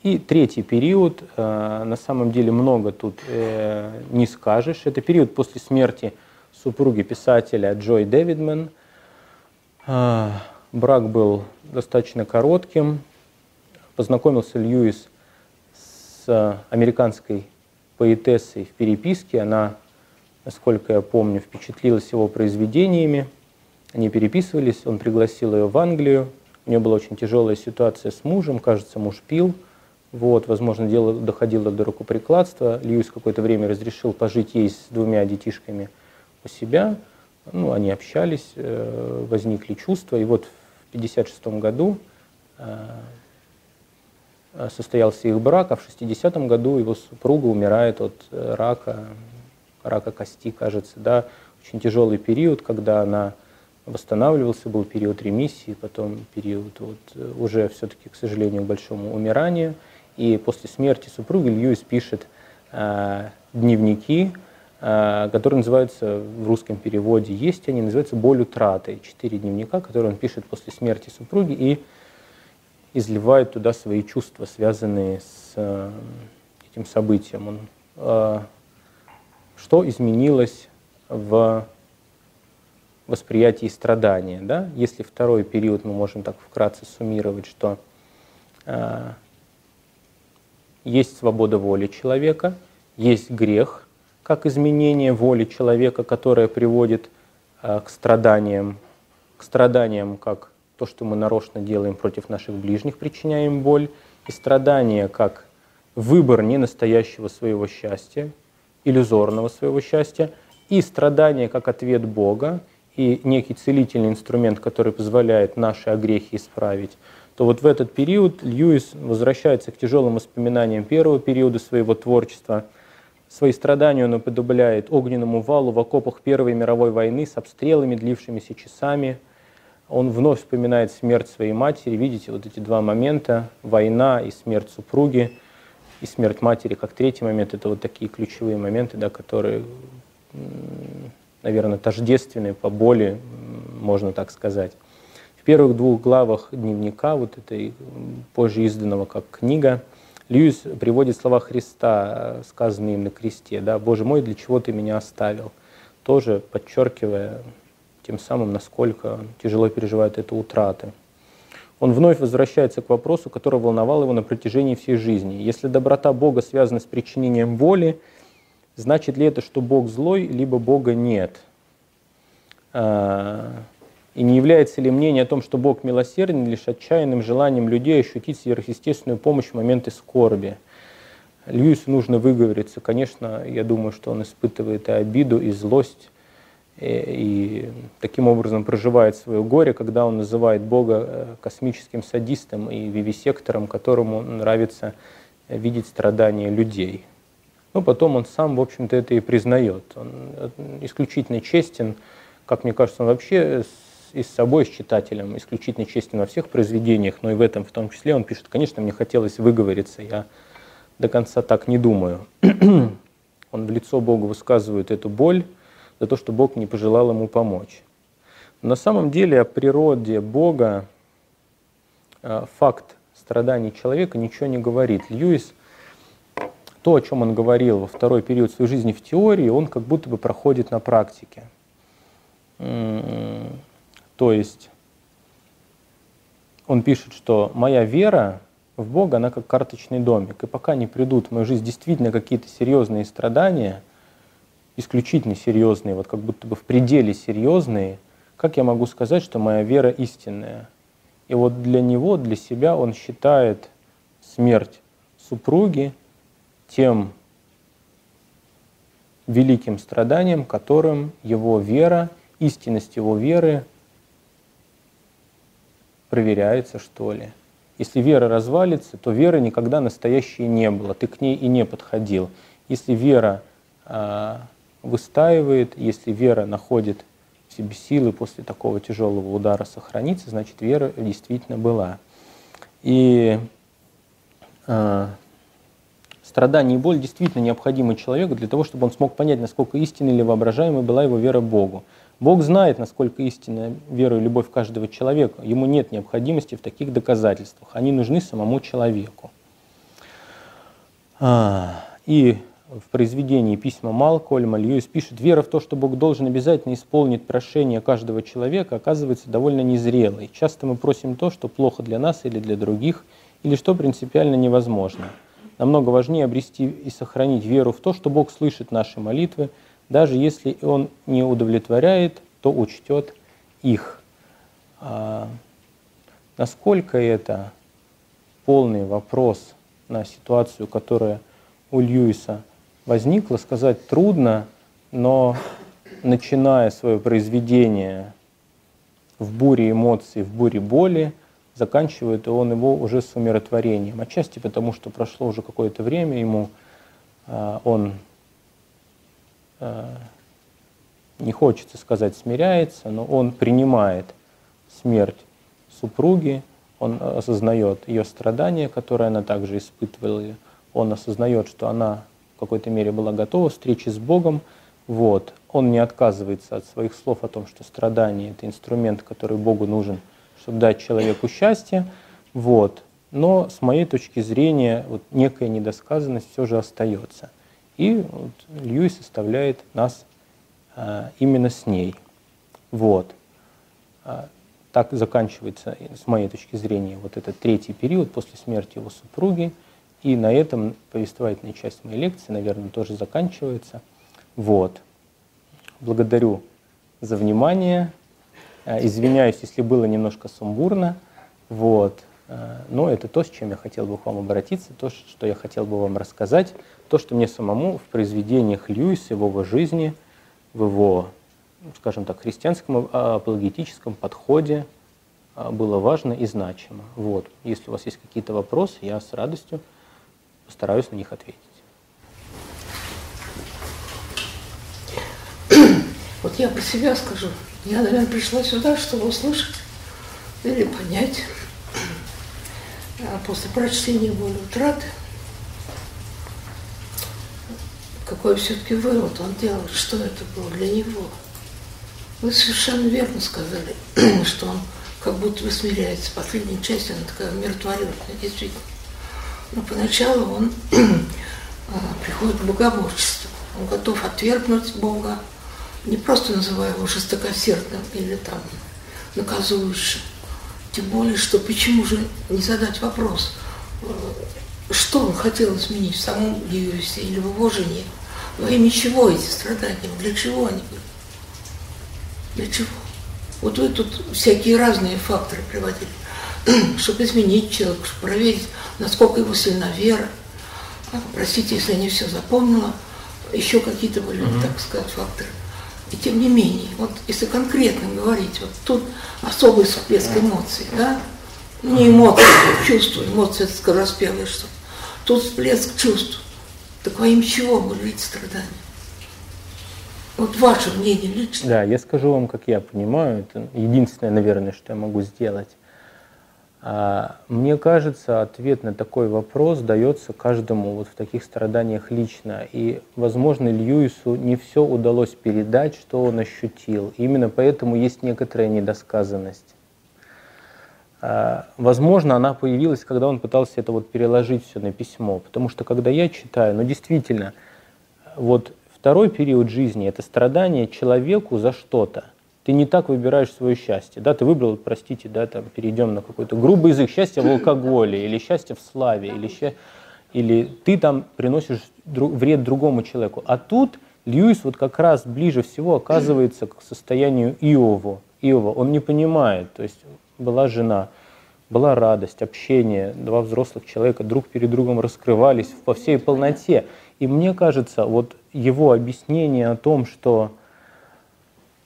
И третий период, а, на самом деле много тут э, не скажешь, это период после смерти супруги писателя Джой Дэвидман. А, брак был достаточно коротким, познакомился Льюис с американской поэтессой в переписке. Она, насколько я помню, впечатлилась его произведениями. Они переписывались, он пригласил ее в Англию. У нее была очень тяжелая ситуация с мужем, кажется, муж пил. Вот, возможно, дело доходило до рукоприкладства. Льюис какое-то время разрешил пожить ей с двумя детишками у себя. Ну, они общались, э, возникли чувства. И вот в 1956 году э, состоялся их брак, а в 60-м году его супруга умирает от э, рака, рака кости, кажется, да, очень тяжелый период, когда она восстанавливался, был период ремиссии, потом период вот, уже все-таки, к сожалению, большому умиранию. И после смерти супруги Льюис пишет э, дневники, э, которые называются в русском переводе «Есть они», называются «Боль утраты». Четыре дневника, которые он пишет после смерти супруги и изливает туда свои чувства, связанные с э, этим событием. Он, э, что изменилось в восприятии страдания. Да? Если второй период мы можем так вкратце суммировать, что э, есть свобода воли человека, есть грех, как изменение воли человека, которое приводит э, к страданиям, к страданиям как то, что мы нарочно делаем против наших ближних, причиняем боль, и страдания как выбор ненастоящего своего счастья, иллюзорного своего счастья, и страдания как ответ Бога, и некий целительный инструмент, который позволяет наши огрехи исправить то вот в этот период Льюис возвращается к тяжелым воспоминаниям первого периода своего творчества. Свои страдания он уподобляет огненному валу в окопах Первой мировой войны с обстрелами, длившимися часами. Он вновь вспоминает смерть своей матери. Видите, вот эти два момента, война и смерть супруги, и смерть матери как третий момент, это вот такие ключевые моменты, да, которые, наверное, тождественны по боли, можно так сказать первых двух главах дневника, вот этой позже изданного как книга, Льюис приводит слова Христа, сказанные им на кресте, да, «Боже мой, для чего ты меня оставил?» Тоже подчеркивая тем самым, насколько тяжело переживает эту утрату. Он вновь возвращается к вопросу, который волновал его на протяжении всей жизни. Если доброта Бога связана с причинением боли, значит ли это, что Бог злой, либо Бога нет? И не является ли мнение о том, что Бог милосерден, лишь отчаянным желанием людей ощутить сверхъестественную помощь в моменты скорби? Льюису нужно выговориться. Конечно, я думаю, что он испытывает и обиду, и злость, и, и таким образом проживает свое горе, когда он называет Бога э, космическим садистом и вивисектором, которому нравится видеть страдания людей. Но потом он сам, в общем-то, это и признает. Он исключительно честен, как мне кажется, он вообще и с собой, с читателем, исключительно честен во всех произведениях, но и в этом в том числе он пишет, конечно, мне хотелось выговориться, я до конца так не думаю. он в лицо Богу высказывает эту боль за то, что Бог не пожелал ему помочь. Но на самом деле о природе Бога э, факт страданий человека ничего не говорит. Льюис, то, о чем он говорил во второй период своей жизни в теории, он как будто бы проходит на практике. То есть он пишет, что моя вера в Бога, она как карточный домик. И пока не придут в мою жизнь действительно какие-то серьезные страдания, исключительно серьезные, вот как будто бы в пределе серьезные, как я могу сказать, что моя вера истинная? И вот для него, для себя он считает смерть супруги тем великим страданием, которым его вера, истинность его веры проверяется, что ли. Если вера развалится, то веры никогда настоящей не было, ты к ней и не подходил. Если вера э, выстаивает, если вера находит в себе силы после такого тяжелого удара сохраниться, значит вера действительно была. И э, страдание и боль действительно необходимы человеку для того, чтобы он смог понять, насколько истинной или воображаемой была его вера Богу. Бог знает, насколько истинная вера и любовь каждого человека. Ему нет необходимости в таких доказательствах. Они нужны самому человеку. А, и в произведении «Письма Малкольма» Льюис пишет, «Вера в то, что Бог должен обязательно исполнить прошение каждого человека, оказывается довольно незрелой. Часто мы просим то, что плохо для нас или для других, или что принципиально невозможно. Намного важнее обрести и сохранить веру в то, что Бог слышит наши молитвы, даже если Он не удовлетворяет, то учтет их. А, насколько это полный вопрос на ситуацию, которая у Льюиса возникла, сказать трудно, но начиная свое произведение в буре эмоций, в буре боли, заканчивает он его уже с умиротворением. Отчасти потому, что прошло уже какое-то время, ему э, он не хочется сказать смиряется, но он принимает смерть супруги, он осознает ее страдания, которые она также испытывала, он осознает, что она в какой-то мере была готова к встрече с Богом, вот. Он не отказывается от своих слов о том, что страдание – это инструмент, который Богу нужен, чтобы дать человеку счастье. Вот. Но с моей точки зрения вот некая недосказанность все же остается. И вот Льюис оставляет нас а, именно с ней. Вот. А, так заканчивается, с моей точки зрения, вот этот третий период после смерти его супруги. И на этом повествовательная часть моей лекции, наверное, тоже заканчивается. Вот. Благодарю за внимание. Э, извиняюсь, если было немножко сумбурно. Вот. Э, но это то, с чем я хотел бы к вам обратиться, то, что я хотел бы вам рассказать, то, что мне самому в произведениях Льюиса, в его жизни, в его, скажем так, христианском а, апологетическом подходе а, было важно и значимо. Вот. Если у вас есть какие-то вопросы, я с радостью постараюсь на них ответить.
Вот я про себя скажу. Я, наверное, пришла сюда, чтобы услышать или понять а после прочтения боли утраты, какой все-таки вывод он делал, что это было для него. Вы совершенно верно сказали, что он как будто бы смиряется. Последняя часть, она такая умиротворенная, действительно. Но поначалу он а, приходит к богоборчеству. Он готов отвергнуть Бога, не просто называя его жестокосердным или там наказующим. Тем более, что почему же не задать вопрос, э, что он хотел изменить в самом Льюисе или в его жене? Во имя чего эти страдания? Для чего они были? Для чего? Вот вы тут всякие разные факторы приводили, чтобы изменить человека, чтобы проверить, насколько его сильна вера. А, простите, если я не все запомнила, еще какие-то были, mm-hmm. так сказать, факторы. И тем не менее, вот если конкретно говорить, вот тут особый всплеск эмоций, да? Ну, не эмоции, чувства, эмоции это скороспелое что Тут всплеск чувств. Так во имя чего эти страдания? Вот ваше мнение лично.
Да, я скажу вам, как я понимаю, это единственное, наверное, что я могу сделать. А, мне кажется, ответ на такой вопрос дается каждому вот в таких страданиях лично. И, возможно, Льюису не все удалось передать, что он ощутил. Именно поэтому есть некоторая недосказанность. А, возможно, она появилась, когда он пытался это вот переложить все на письмо. Потому что, когда я читаю, ну действительно, вот второй период жизни – это страдание человеку за что-то – ты не так выбираешь свое счастье. Да, ты выбрал, простите, да, там перейдем на какой-то грубый язык, счастье в алкоголе, или счастье в славе, или, ща... или ты там приносишь друг... вред другому человеку. А тут Льюис вот как раз ближе всего оказывается к состоянию Иову. Иова, он не понимает, то есть была жена, была радость, общение, два взрослых человека друг перед другом раскрывались по всей полноте. И мне кажется, вот его объяснение о том, что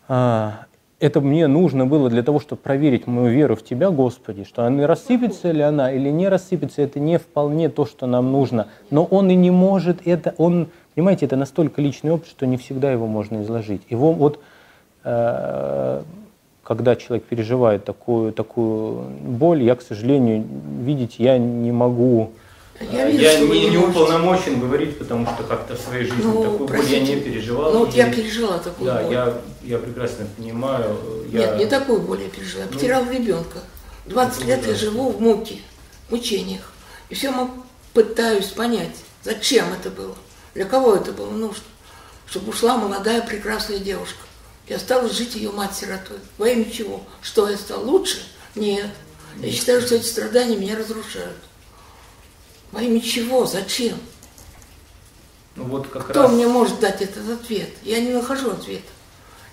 а, это мне нужно было для того, чтобы проверить мою веру в Тебя, Господи, что она рассыпется ли она или не рассыпется, это не вполне то, что нам нужно. Но он и не может это, он, понимаете, это настолько личный опыт, что не всегда его можно изложить. Его вот, э, когда человек переживает такую, такую боль, я, к сожалению, видите, я не могу я, вижу, я не, не уполномочен говорить, потому что как-то в своей жизни ну, такую простите, боль я не переживал.
Ну вот я пережила такую
да,
боль.
Я, я прекрасно понимаю. Я...
Нет, не такую боль я пережила. Я ну, потеряла ребенка. 20 лет я живу в муке, мучениях. И все пытаюсь понять, зачем это было, для кого это было нужно. Чтобы ушла молодая прекрасная девушка. И осталась жить ее мать сиротой. Во имя чего? Что я стал лучше? Нет. Я считаю, что эти страдания меня разрушают. Во имя чего? Зачем?
Ну вот как
Кто
раз...
мне может дать этот ответ? Я не нахожу ответа.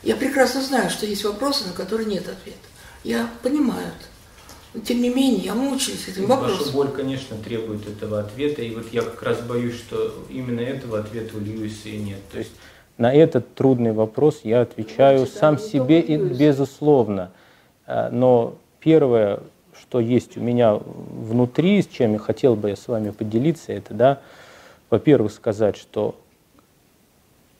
Я прекрасно знаю, что есть вопросы, на которые нет ответа. Я понимаю это. Но тем не менее, я мучаюсь этим
Ваша
вопросом.
боль, конечно, требует этого ответа, и вот я как раз боюсь, что именно этого ответа у Льюиса и нет. То есть на этот трудный вопрос я отвечаю
Значит,
сам себе и безусловно. А, Но первое, что есть у меня внутри, с чем я хотел бы я с вами поделиться, это, да, во-первых, сказать, что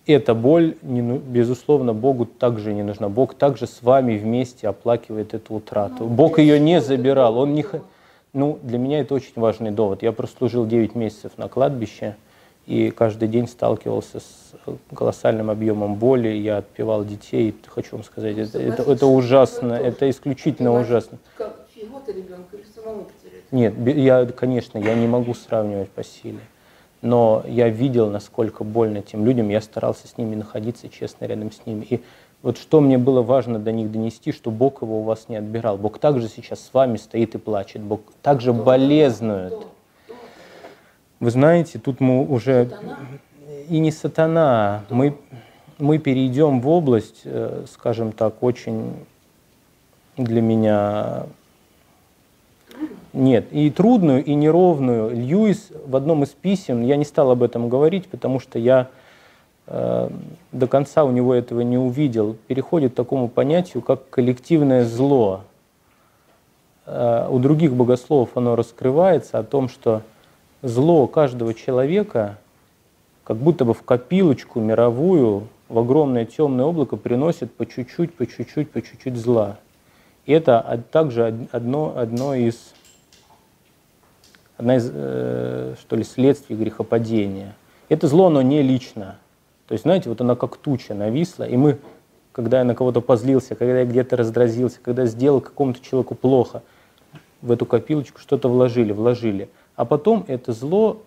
эта боль, не ну- безусловно, Богу также не нужна. Бог также с вами вместе оплакивает эту утрату. Бог ее не забирал. Он не... Ну, для меня это очень важный довод. Я прослужил 9 месяцев на кладбище, и каждый день сталкивался с колоссальным объемом боли. Я отпевал детей. Хочу вам сказать, это, это, это ужасно, это исключительно ужасно.
Как чего-то ребенка или самому потерять?
Нет, я, конечно, я не могу сравнивать по силе. Но я видел, насколько больно тем людям, я старался с ними находиться честно рядом с ними. И вот что мне было важно до них донести, что Бог его у вас не отбирал. Бог также сейчас с вами стоит и плачет. Бог также болезнует. Вы знаете, тут мы уже
Сатана?
и не сатана. Мы, мы перейдем в область, э, скажем так, очень для меня нет, и трудную, и неровную. Льюис в одном из писем, я не стал об этом говорить, потому что я э, до конца у него этого не увидел, переходит к такому понятию, как коллективное зло. Э, у других богословов оно раскрывается о том, что зло каждого человека как будто бы в копилочку мировую, в огромное темное облако приносит по чуть-чуть, по чуть-чуть, по чуть-чуть зла. И это также од- одно, одно из, одна из, э, что ли, следствий грехопадения. Это зло, оно не лично. То есть, знаете, вот оно как туча нависла, и мы, когда я на кого-то позлился, когда я где-то раздразился, когда сделал какому-то человеку плохо, в эту копилочку что-то вложили, вложили. А потом это зло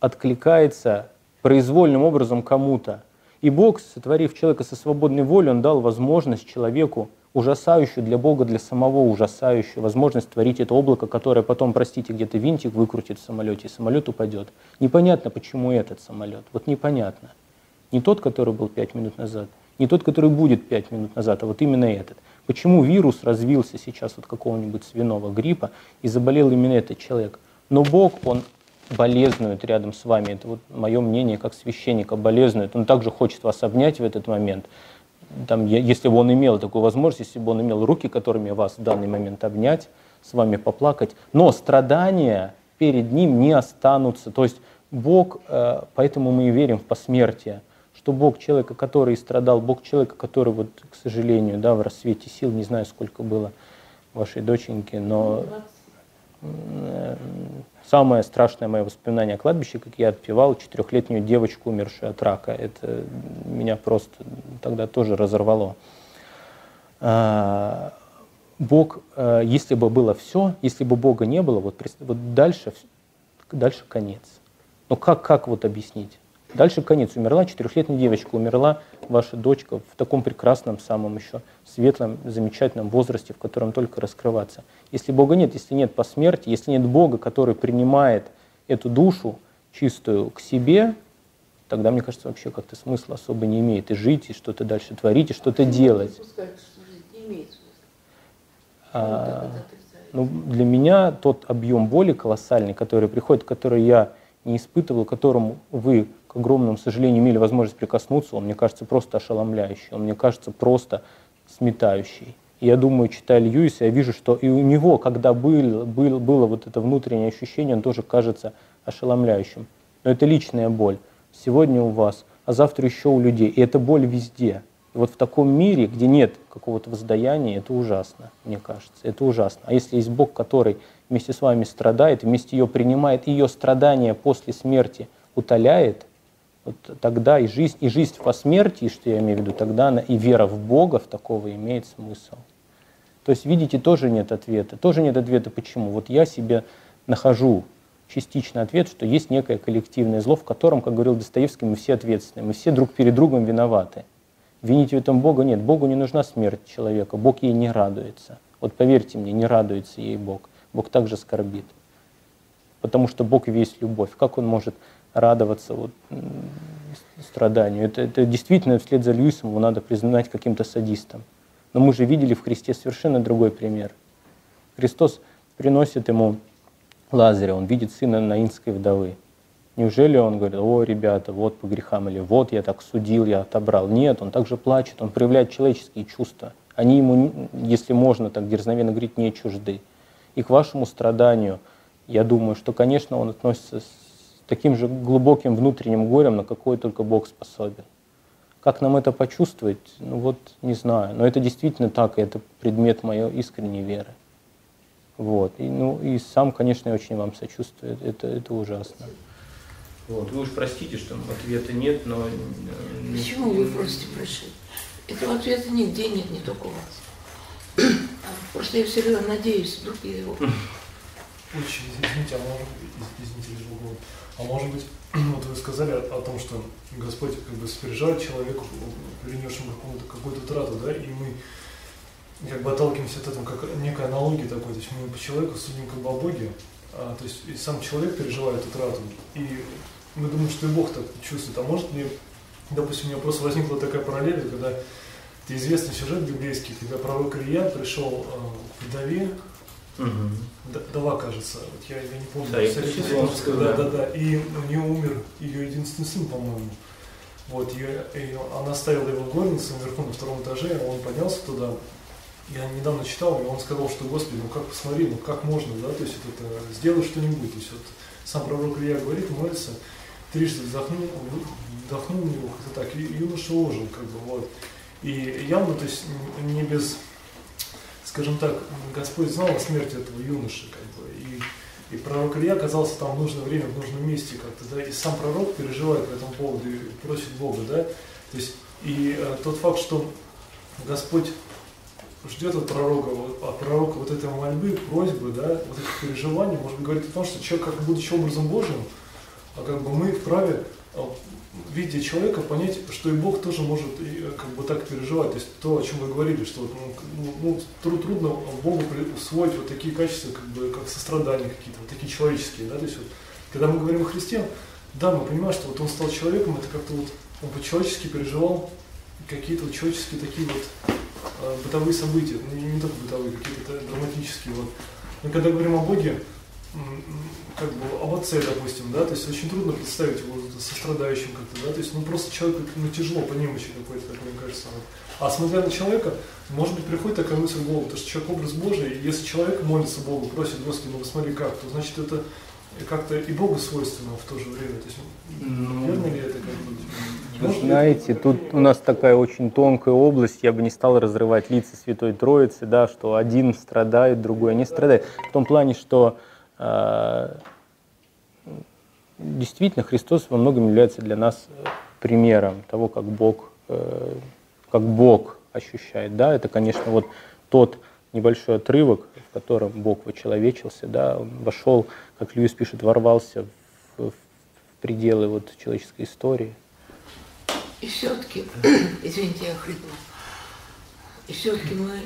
откликается произвольным образом кому-то. И Бог, сотворив человека со свободной волей, Он дал возможность человеку, ужасающую для Бога, для самого ужасающую, возможность творить это облако, которое потом, простите, где-то винтик выкрутит в самолете, и самолет упадет. Непонятно, почему этот самолет. Вот непонятно. Не тот, который был пять минут назад, не тот, который будет пять минут назад, а вот именно этот. Почему вирус развился сейчас от какого-нибудь свиного гриппа и заболел именно этот человек? Но Бог, Он болезнует рядом с вами. Это вот мое мнение как священника, болезнует. Он также хочет вас обнять в этот момент. Там, если бы он имел такую возможность, если бы он имел руки, которыми вас в данный момент обнять, с вами поплакать. Но страдания перед ним не останутся. То есть Бог, э, поэтому мы и верим в посмертие, что Бог человека, который страдал, Бог человека, который, вот, к сожалению, да, в рассвете сил, не знаю, сколько было вашей доченьки, но Самое страшное мое воспоминание о кладбище, как я отпевал четырехлетнюю девочку, умершую от рака. Это меня просто тогда тоже разорвало. А, Бог, э, если бы было все, если бы Бога не было, вот, вот дальше, дальше конец. Но как, как вот объяснить? Дальше конец. Умерла четырехлетняя девочка, умерла ваша дочка в таком прекрасном, самом еще светлом, замечательном возрасте, в котором только раскрываться. Если Бога нет, если нет посмертия, если нет Бога, который принимает эту душу чистую к себе, тогда, мне кажется, вообще как-то смысла особо не имеет и жить, и что-то дальше творить, и что-то делать. А,
отрицает.
Ну, для меня тот объем боли колоссальный, который приходит, который я не испытывал, которому вы, к огромному сожалению, имели возможность прикоснуться, он мне кажется просто ошеломляющий, он мне кажется просто сметающий. И я думаю, читая Льюиса, я вижу, что и у него, когда был, был, было вот это внутреннее ощущение, он тоже кажется ошеломляющим. Но это личная боль. Сегодня у вас, а завтра еще у людей. И эта боль везде. И вот в таком мире, где нет какого-то воздаяния, это ужасно, мне кажется. Это ужасно. А если есть Бог, который вместе с вами страдает, вместе ее принимает, ее страдания после смерти утоляет, вот тогда и жизнь, и жизнь по смерти, что я имею в виду, тогда она, и вера в Бога в такого имеет смысл. То есть, видите, тоже нет ответа. Тоже нет ответа, почему. Вот я себе нахожу частично ответ, что есть некое коллективное зло, в котором, как говорил Достоевский, мы все ответственны, мы все друг перед другом виноваты. Винить в этом Бога нет. Богу не нужна смерть человека, Бог ей не радуется. Вот поверьте мне, не радуется ей Бог. Бог также скорбит. потому что Бог весь любовь. Как он может радоваться вот, страданию? Это, это действительно вслед за Льюисом его надо признать каким-то садистом. Но мы же видели в Христе совершенно другой пример. Христос приносит ему Лазаря, он видит сына наинской вдовы. Неужели он говорит, о, ребята, вот по грехам, или вот я так судил, я отобрал. Нет, он также плачет, он проявляет человеческие чувства. Они ему, если можно так дерзновенно говорить, не чужды. И к вашему страданию, я думаю, что, конечно, он относится таким же глубоким внутренним горем, на какое только Бог способен. Как нам это почувствовать? Ну вот, не знаю. Но это действительно так, и это предмет моей искренней веры. Вот. И, ну, и сам, конечно, я очень вам сочувствую. Это, это ужасно. Вот. Вы уж простите, что ответа нет, но...
Э, Почему вы просите прощения? Этого ответа нигде нет, не только у вас. Просто я все время надеюсь, вдруг я его...
Очень, извините, а может быть, извините, а может быть, вот вы сказали о, о том, что Господь как бы сопереживает человеку, перенесшему какую-то какую трату, да, и мы как бы отталкиваемся от этого, как некая аналогия такой, то есть мы по человеку судим как бы о Боге, а, то есть и сам человек переживает эту трату, и мы думаем, что и Бог так чувствует, а может ли, допустим, у меня просто возникла такая параллель, когда это известный сюжет библейский, когда пророк Илья пришел э, к вдове, Угу. Дава, кажется, вот я, я не помню. Да, да, да, да. И у нее умер ее единственный сын, по-моему. Вот, ее, ее, она ставила его в горницу наверху на втором этаже, он поднялся туда, я недавно читал, и он сказал, что, Господи, ну как посмотри, ну как можно, да, то есть это, сделай что-нибудь. То есть вот сам пророк Илья говорит, молится, трижды вздохнул, вдохнул в него, как-то так, и юноша ожил, как бы, вот. И явно, то есть не без, скажем так, Господь знал о смерти этого юноши, как бы, и, и пророк Илья оказался там в нужное время, в нужном месте как-то, да, и сам пророк переживает по этому поводу и просит Бога, да, то есть, и э, тот факт, что Господь ждет от пророка, от пророка вот этой мольбы, просьбы, да, вот этих переживаний, может быть, говорит о том, что человек, как будучи образом Божьим, а как бы мы вправе, видя человека, понять, что и Бог тоже может и, как бы так переживать. То есть то, о чем вы говорили, что ну, ну, ну трудно Богу усвоить вот такие качества, как бы как сострадания какие-то, вот такие человеческие, да, то есть вот, когда мы говорим о Христе, да, мы понимаем, что вот он стал человеком, это как-то вот он по-человечески переживал какие-то вот человеческие такие вот Э, бытовые события, ну, не, не только бытовые, какие-то драматические. Вот. Мы когда говорим о Боге, как бы об отце, допустим, да, то есть очень трудно представить его сострадающим как-то, да, то есть ну просто человеку ну, тяжело по немощи какой-то, так мне кажется. Вот. А смотря на человека, может быть, приходит такая мысль в голову, потому что человек образ Божий, и если человек молится Богу, просит Господи, ну посмотри как, то значит это как-то и Богу свойственно в то же время. То есть, ну, верно ли это как бы?
Вы знаете, тут у нас такая очень тонкая область, я бы не стал разрывать лица Святой Троицы, да, что один страдает, другой не страдает. В том плане, что действительно Христос во многом является для нас примером того, как Бог, э, как Бог ощущает. Да? Это, конечно, вот тот небольшой отрывок, в котором Бог вочеловечился, да, он вошел, как Льюис пишет, ворвался в, в пределы вот человеческой истории.
И все-таки, извините, я хрипну, и все-таки мы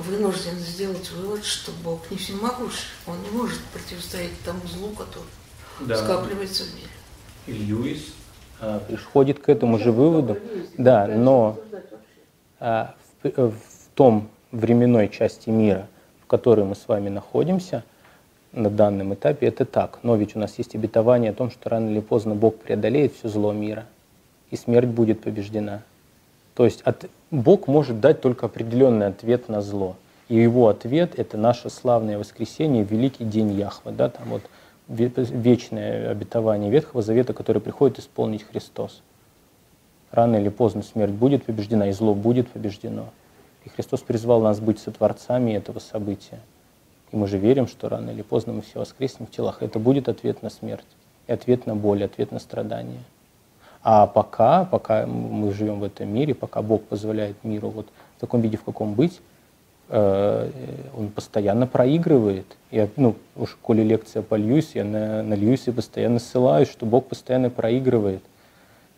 вынуждены сделать вывод, что Бог не всемогущ, Он не может противостоять тому злу, который да. скапливается в мире.
И Льюис а, приходит к этому же выводу, да, но а, в, в том временной части мира, в которой мы с вами находимся на данном этапе, это так. Но ведь у нас есть обетование о том, что рано или поздно Бог преодолеет все зло мира – и смерть будет побеждена. То есть от, Бог может дать только определенный ответ на зло. И его ответ – это наше славное воскресенье, великий день Яхва. Да, там вот вечное обетование Ветхого Завета, которое приходит исполнить Христос. Рано или поздно смерть будет побеждена, и зло будет побеждено. И Христос призвал нас быть сотворцами этого события. И мы же верим, что рано или поздно мы все воскреснем в телах. Это будет ответ на смерть, и ответ на боль, ответ на страдания. А пока, пока мы живем в этом мире, пока Бог позволяет миру вот в таком виде, в каком быть, э, он постоянно проигрывает. Я, ну, уж коли лекция по Льюису, я на, на Льюисе постоянно ссылаюсь, что Бог постоянно проигрывает.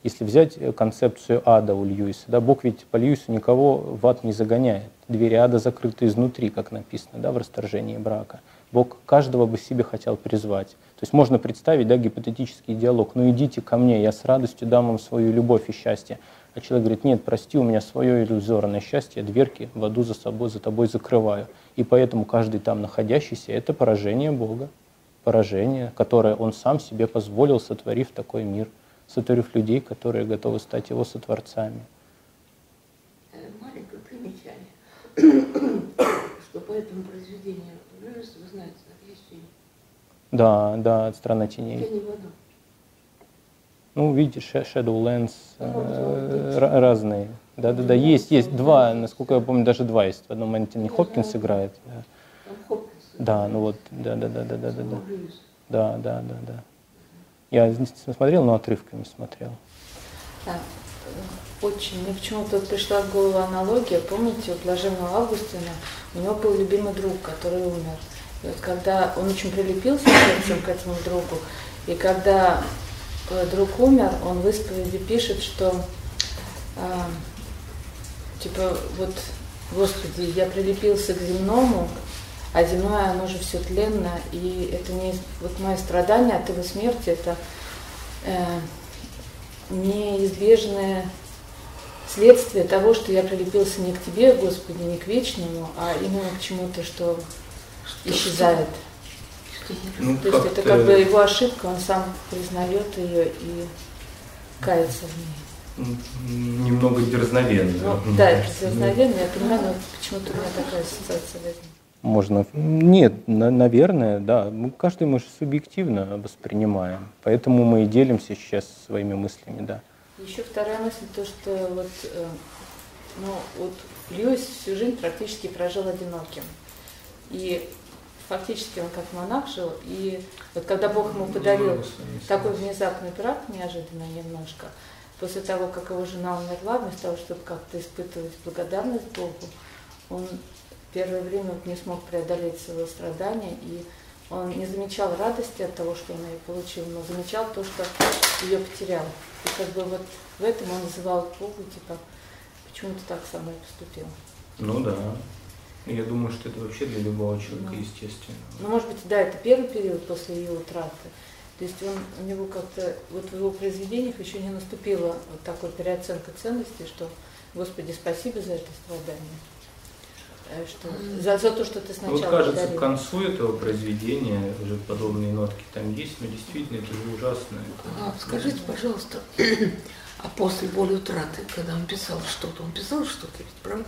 Если взять концепцию ада у Льюиса, да, Бог ведь по Льюису никого в ад не загоняет. Двери ада закрыты изнутри, как написано да, в расторжении брака. Бог каждого бы себе хотел призвать. То есть можно представить, да, гипотетический диалог. Ну идите ко мне, я с радостью дам вам свою любовь и счастье. А человек говорит, нет, прости, у меня свое иллюзорное счастье, дверки в аду за собой, за тобой закрываю. И поэтому каждый там находящийся – это поражение Бога. Поражение, которое он сам себе позволил, сотворив такой мир, сотворив людей, которые готовы стать его сотворцами.
Э, маленькое примечание, что по этому произведению, вы знаете,
да, да, «Страна теней». Ну, видишь, Shadowlands э, разные. Да, да, да, есть, есть два, насколько я помню, даже два есть. В одном Антони Хопкинс играет. Да. Да, ну вот, да, да, да, да, да, да, да. Да, да, да, да. Я смотрел, но отрывками смотрел.
Да, очень. Мне почему-то пришла в голову аналогия. Помните, у блаженного Августина у него был любимый друг, который умер. И вот когда он очень прилепился сердцем к этому другу, и когда э, друг умер, он в исповеди пишет, что э, типа вот, Господи, я прилепился к земному, а земное, оно же все тленно, и это не вот мое страдание от его смерти, это э, неизбежное следствие того, что я прилепился не к тебе, Господи, не к вечному, а именно к чему-то, что исчезает. Ну, То есть это как бы его ошибка, он сам признает ее и кается в
ней. Немного дерзновенно.
Ну, да, это дерзновенно, я понимаю, но почему-то у меня такая ассоциация возникла.
Можно. Нет, на, наверное, да. Мы, каждый мы же субъективно воспринимаем. Поэтому мы и делимся сейчас своими мыслями, да.
Еще вторая мысль, то, что вот, э, ну, вот Льюис всю жизнь практически прожил одиноким. И фактически он как монах жил, и вот когда Бог ему подарил такой внезапный брак, неожиданно немножко, после того, как его жена умерла, вместо того, чтобы как-то испытывать благодарность Богу, он первое время не смог преодолеть своего страдания, и он не замечал радости от того, что он ее получил, но замечал то, что ее потерял. И как бы вот в этом он называл Богу, типа, почему ты так со мной поступил.
Ну да. Я думаю, что это вообще для любого человека ну, естественно.
Ну, может быть, да, это первый период после ее утраты. То есть он, у него как-то, вот в его произведениях еще не наступила вот такой переоценка ценностей, что, Господи, спасибо за это страдание. Э, что, за, за то, что ты сначала
Вот кажется, подарил. к концу этого произведения уже подобные нотки там есть, но действительно это же ужасно. Это,
а, скажите, пожалуйста, а после боли утраты, когда он писал что-то, он писал что-то ведь, правда?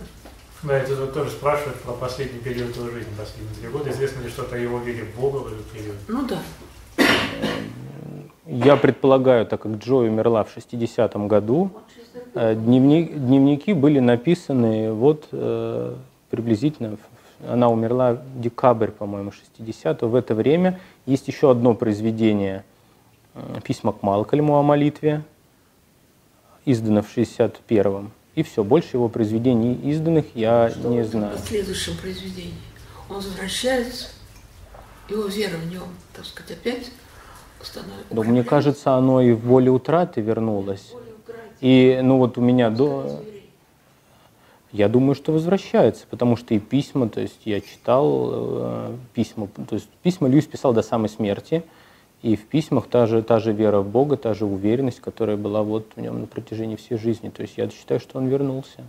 Да, это тут тоже спрашивают про последний период его жизни, последние три года. Известно ли что-то о его вере в Бога в этот период?
Ну да.
Я предполагаю, так как Джой умерла в 60-м году, э, дневник, дневники были написаны вот э, приблизительно, она умерла в декабрь, по-моему, 60-го. В это время есть еще одно произведение э, «Письма к Малкольму о молитве», издано в 61-м. И все, больше его произведений изданных я
Что
не знаю.
В следующем произведении он возвращается, его вера в нем, так сказать, опять становится.
Но мне кажется, оно и в воле утраты вернулось. И ну вот у меня до... Я думаю, что возвращается, потому что и письма, то есть я читал э, письма, то есть письма Льюис писал до самой смерти, и в письмах та же, та же вера в Бога, та же уверенность, которая была вот в нем на протяжении всей жизни. То есть я считаю, что он вернулся.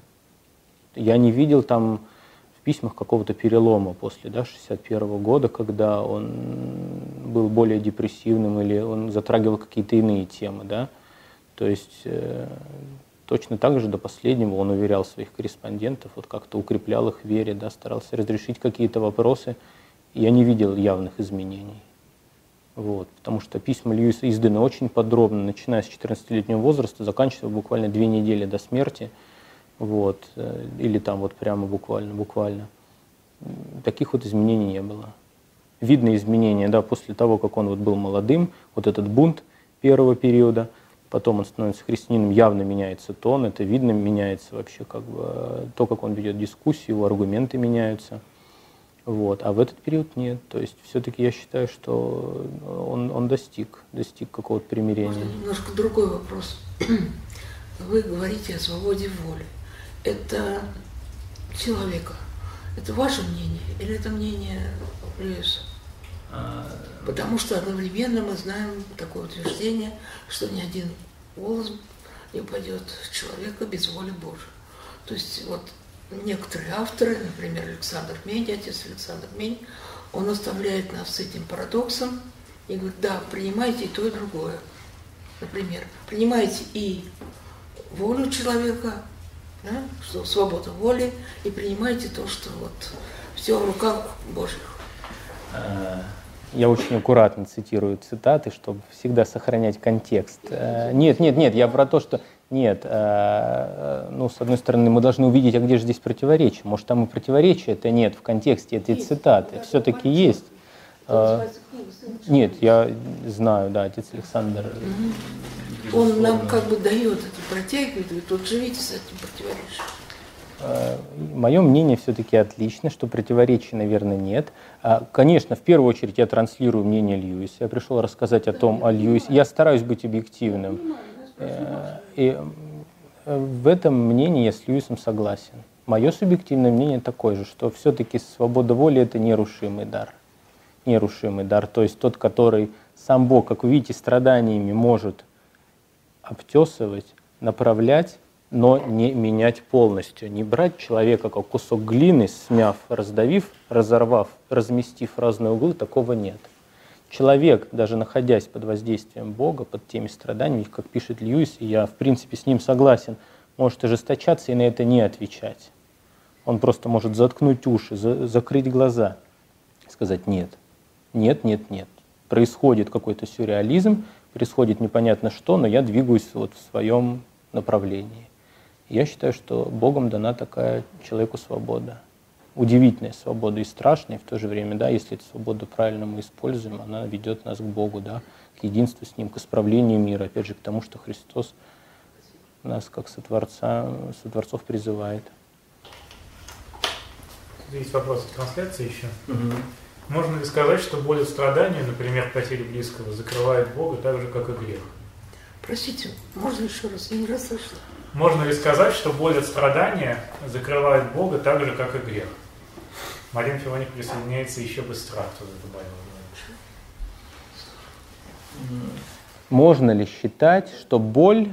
Я не видел там в письмах какого-то перелома после да, 61 года, когда он был более депрессивным или он затрагивал какие-то иные темы. Да? То есть э, точно так же до последнего он уверял своих корреспондентов, вот как-то укреплял их в вере, да, старался разрешить какие-то вопросы. Я не видел явных изменений. Вот, потому что письма Льюиса изданы очень подробно, начиная с 14-летнего возраста, заканчивая буквально две недели до смерти. Вот, э, или там вот прямо буквально, буквально. Таких вот изменений не было. Видно изменения, да, после того, как он вот был молодым, вот этот бунт первого периода, потом он становится христианином, явно меняется тон, это видно, меняется вообще как бы э, то, как он ведет дискуссию, его аргументы меняются. Вот. А в этот период нет. То есть все-таки я считаю, что он, он достиг, достиг какого-то примирения. Можно
немножко другой вопрос. Вы говорите о свободе воли. Это человека. Это ваше мнение или это мнение Льюиса? Потому что одновременно мы знаем такое утверждение, что ни один волос не упадет человека без воли Божьей. То есть вот некоторые авторы, например, Александр Мень, отец Александр Мень, он оставляет нас с этим парадоксом и говорит, да, принимайте и то, и другое. Например, принимайте и волю человека, да, что свобода воли, и принимайте то, что вот все в руках Божьих.
А, я очень аккуратно цитирую цитаты, чтобы всегда сохранять контекст. Э, нет, нет, нет, я про то, что нет, э, э, ну, с одной стороны, мы должны увидеть, а где же здесь противоречие. Может, там и противоречия это нет в контексте этой цитаты. Все-таки есть. Нет, я знаю, да, отец Александр.
Он нам как бы дает это, протягивает, говорит, вот живите с этим противоречием.
Э, Мое мнение все-таки отлично, что противоречий, наверное, нет. А, конечно, в первую очередь я транслирую мнение Льюиса. Я пришел рассказать о том, о Льюисе. Я стараюсь быть объективным. Э, и э, в этом мнении я с Льюисом согласен. Мое субъективное мнение такое же, что все-таки свобода воли – это нерушимый дар. Нерушимый дар, то есть тот, который сам Бог, как вы видите, страданиями может обтесывать, направлять, но не менять полностью, не брать человека как кусок глины, смяв, раздавив, разорвав, разместив разные углы, такого нет. Человек, даже находясь под воздействием Бога, под теми страданиями, как пишет Льюис, и я в принципе с ним согласен, может ожесточаться и на это не отвечать. Он просто может заткнуть уши, за, закрыть глаза, сказать нет, нет, нет, нет. Происходит какой-то сюрреализм, происходит непонятно что, но я двигаюсь вот в своем направлении. Я считаю, что Богом дана такая человеку свобода. Удивительная свобода и страшная, и в то же время, да, если эту свободу правильно мы используем, она ведет нас к Богу, да, к единству с Ним, к исправлению мира, опять же, к тому, что Христос нас как сотворца, сотворцов призывает.
Есть вопрос от трансляции еще. Угу. Можно ли сказать, что боль от страдания, например, потери близкого, закрывает Бога так же, как и грех?
Простите, можно еще раз? Я не расслышала.
Можно ли сказать, что боль от страдания закрывает Бога так же, как и грех? Марин Филоник присоединяется еще быстро, кто добавил.
Можно ли считать, что боль,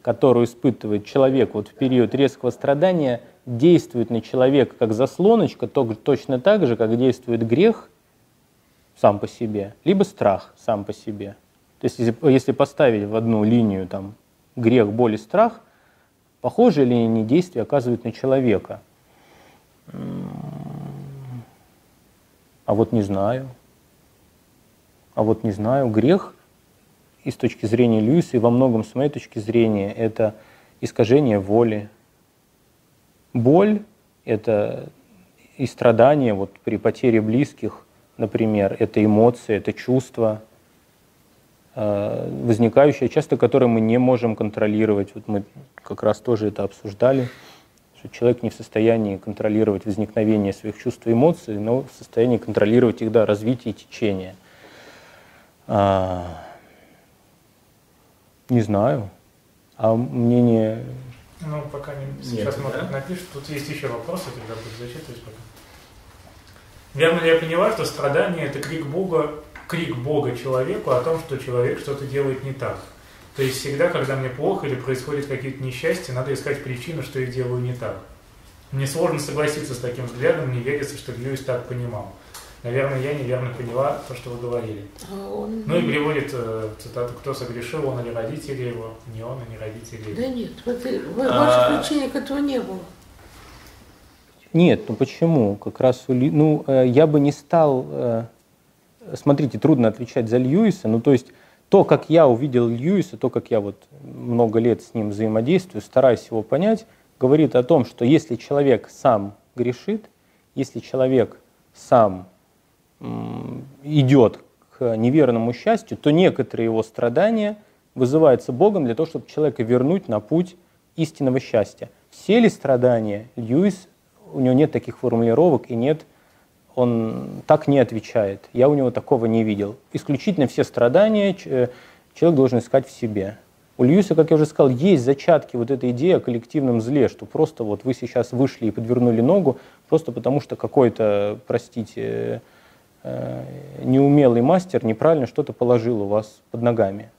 которую испытывает человек вот в период резкого страдания, действует на человека как заслоночка, точно так же, как действует грех сам по себе, либо страх сам по себе? То есть если, если поставить в одну линию там, грех, боль и страх, Похожие ли они действия оказывают на человека? А вот не знаю. А вот не знаю. Грех и с точки зрения Льюиса, и во многом с моей точки зрения, это искажение воли. Боль – это и страдания вот при потере близких, например, это эмоции, это чувства, Э, возникающая, часто которые мы не можем контролировать. Вот мы как раз тоже это обсуждали, что человек не в состоянии контролировать возникновение своих чувств и эмоций, но в состоянии контролировать их да, развитие и течение. А, не знаю. А мнение...
Ну, пока не... Сейчас Нет, да? напишут. Тут есть еще вопросы, тогда буду зачитывать пока. Верно ли я поняла, что страдание – это крик Бога крик Бога человеку о том, что человек что-то делает не так. То есть всегда, когда мне плохо или происходят какие-то несчастья, надо искать причину, что я делаю не так. Мне сложно согласиться с таким взглядом, не верится, что Льюис так понимал. Наверное, я неверно поняла то, что вы говорили. А он... Ну и приводит э, цитату, кто согрешил, он или родители его, не он, а не родители
Да нет, в, этой, в а... причинах этого не было.
Нет, ну почему? Как раз, ну, э, я бы не стал э, смотрите, трудно отвечать за Льюиса, ну то есть то, как я увидел Льюиса, то, как я вот много лет с ним взаимодействую, стараюсь его понять, говорит о том, что если человек сам грешит, если человек сам идет к неверному счастью, то некоторые его страдания вызываются Богом для того, чтобы человека вернуть на путь истинного счастья. Все ли страдания Льюис, у него нет таких формулировок и нет он так не отвечает. Я у него такого не видел. Исключительно все страдания э, человек должен искать в себе. У Льюиса, как я уже сказал, есть зачатки вот этой идеи о коллективном зле, что просто вот вы сейчас вышли и подвернули ногу, просто потому что какой-то, простите, э, неумелый мастер неправильно что-то положил у вас под ногами.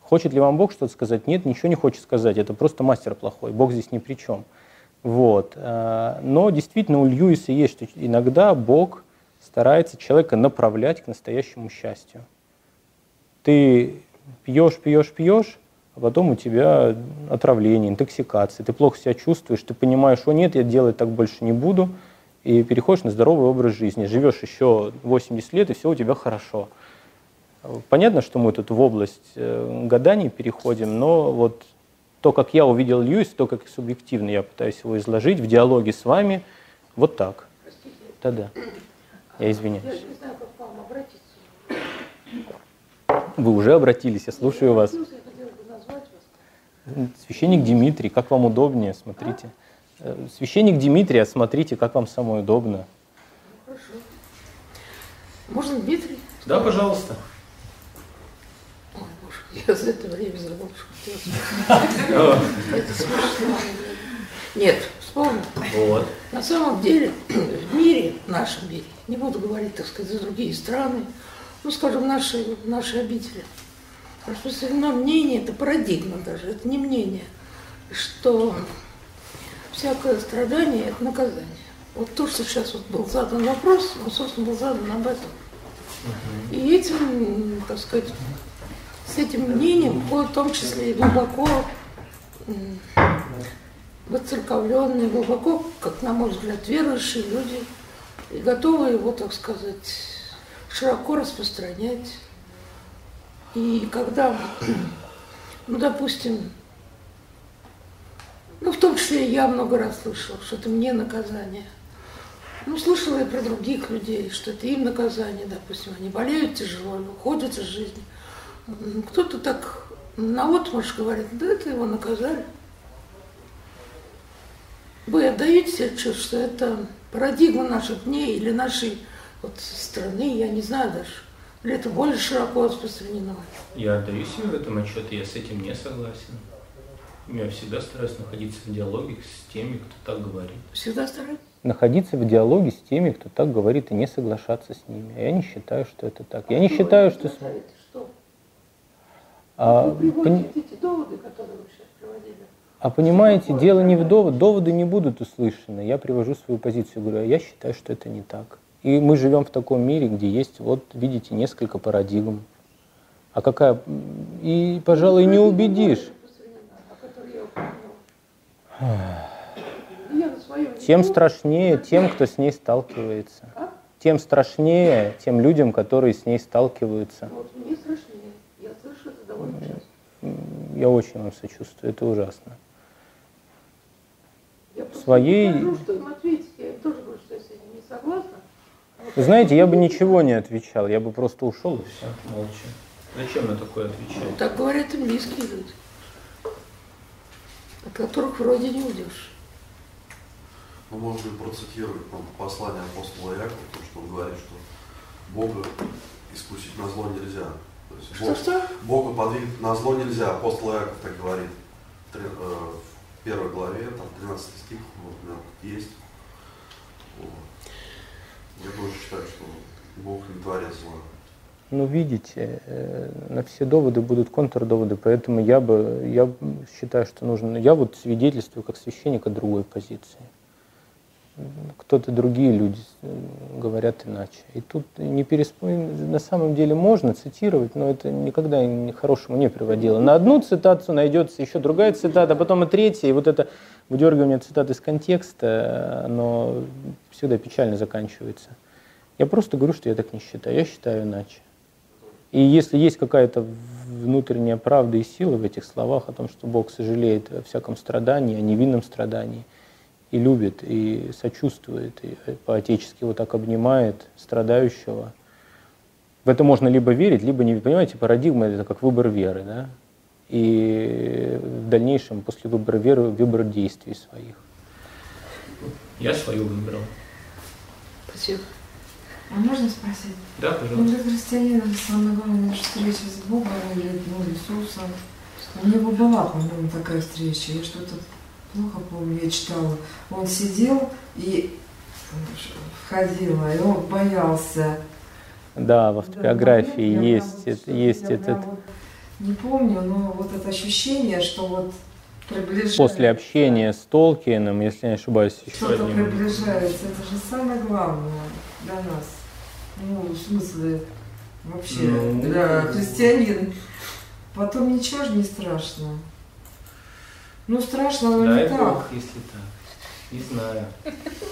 Хочет ли вам Бог что-то сказать? Нет, ничего не хочет сказать. Это просто мастер плохой. Бог здесь ни при чем. Вот. Э, но действительно у Льюиса есть, что иногда Бог старается человека направлять к настоящему счастью. Ты пьешь, пьешь, пьешь, а потом у тебя отравление, интоксикация, ты плохо себя чувствуешь, ты понимаешь, о нет, я делать так больше не буду, и переходишь на здоровый образ жизни, живешь еще 80 лет, и все у тебя хорошо. Понятно, что мы тут в область э, гаданий переходим, но вот то, как я увидел Льюис, то, как субъективно я пытаюсь его изложить в диалоге с вами, вот так. Да-да. Я извиняюсь. Я не знаю, как вам обратиться. Вы уже обратились, я слушаю вас. Священник Дмитрий, как вам удобнее, смотрите. Э, священник Дмитрий, смотрите, как вам самое удобно.
Хорошо. Можно Дмитрий?
Да, пожалуйста.
Я за это время забыл, что Это смешно. Нет, вспомнил. Вот. На самом деле, в мире, в нашем мире, не буду говорить, так сказать, за другие страны, ну, скажем, наши, наши обители, распространено мнение, это парадигма даже, это не мнение, что всякое страдание – это наказание. Вот то, что сейчас вот был задан вопрос, он, собственно, был задан об этом. И этим, так сказать, с этим мнением в том числе и глубоко воцерковленные, глубоко, как на мой взгляд, верующие люди, и готовы его, так сказать, широко распространять. И когда, ну, допустим, ну, в том числе я много раз слышала, что это мне наказание. Ну, слышала я про других людей, что это им наказание, допустим, они болеют тяжело, уходят из жизни. Кто-то так на отмашь говорит, да это его наказали. Вы отдаете себе отчет, что это парадигма наших дней или нашей вот страны, я не знаю даже. Или это более широко распространено?
Я отдаю себе в этом отчет, я с этим не согласен. Я всегда стараюсь находиться в диалоге с теми, кто так говорит.
Всегда стараюсь?
Находиться в диалоге с теми, кто так говорит, и не соглашаться с ними. А я не считаю, что это так. А я не считаю, что... Что?
А, эти доводы, которые вы сейчас приводили.
А понимаете, дело не в довод, доводы не будут услышаны. Я привожу свою позицию, говорю, а я считаю, что это не так. И мы живем в таком мире, где есть, вот, видите, несколько парадигм. А какая... И, пожалуй, не убедишь. Тем страшнее тем, кто с ней сталкивается. Тем страшнее тем людям, которые с ней сталкиваются.
Вот мне страшнее. Я слышу это довольно часто.
Я очень вам сочувствую, это ужасно.
Я своей... Скажу, что им ответить. Я им тоже говорю, что я с этим не согласна.
Вы знаете, я бы ничего не отвечал, я бы просто ушел и все, молча. Зачем на такое отвечать? Ну,
так говорят и близкие люди, от которых вроде не уйдешь.
Ну, ли процитировать ну, послание апостола Якова, то, что он говорит, что Бога искусить на зло нельзя. Есть
что, Бог, что?
Бога подвигнуть на зло нельзя. Апостол Яков так говорит в, э, в первой главе, там 13 стих, вот, есть. Вот. Я тоже считаю, что Бог не творец зла.
Ну, видите, э, на все доводы будут контрдоводы, поэтому я бы, я считаю, что нужно, я вот свидетельствую как священник от другой позиции. Кто-то другие люди э, говорят иначе. И тут не пересп... на самом деле можно цитировать, но это никогда ни хорошему не приводило. На одну цитацию найдется еще другая цитата, а потом и третья, и вот это выдергивание цитат из контекста, оно всегда печально заканчивается. Я просто говорю, что я так не считаю. Я считаю иначе. И если есть какая-то внутренняя правда и сила в этих словах о том, что Бог сожалеет о всяком страдании, о невинном страдании, и любит, и сочувствует, и по-отечески вот так обнимает страдающего, в это можно либо верить, либо не Понимаете, парадигма это как выбор веры, да? И в дальнейшем, после выбора веры, выбор действий своих. Я свою выбрал.
Спасибо.
А можно спросить?
Да, пожалуйста.
Ну, для христианина самое главное наша встреча с Богом или ну, Иисусом. У него была, по-моему, такая встреча. Я что-то плохо помню, я читала. Он сидел и входила, и он боялся.
Да, в автобиографии да, есть, это, есть этот... Вот
не помню, но вот это ощущение, что вот приближается.
После общения с Толкиеном, если не ошибаюсь,
еще Что-то одним... приближается, это же самое главное для нас. Ну, в смысле, вообще, ну, для христианина. Потом ничего же не страшно. Ну, страшно, но
Дай
не
Бог, так. если так. Не знаю.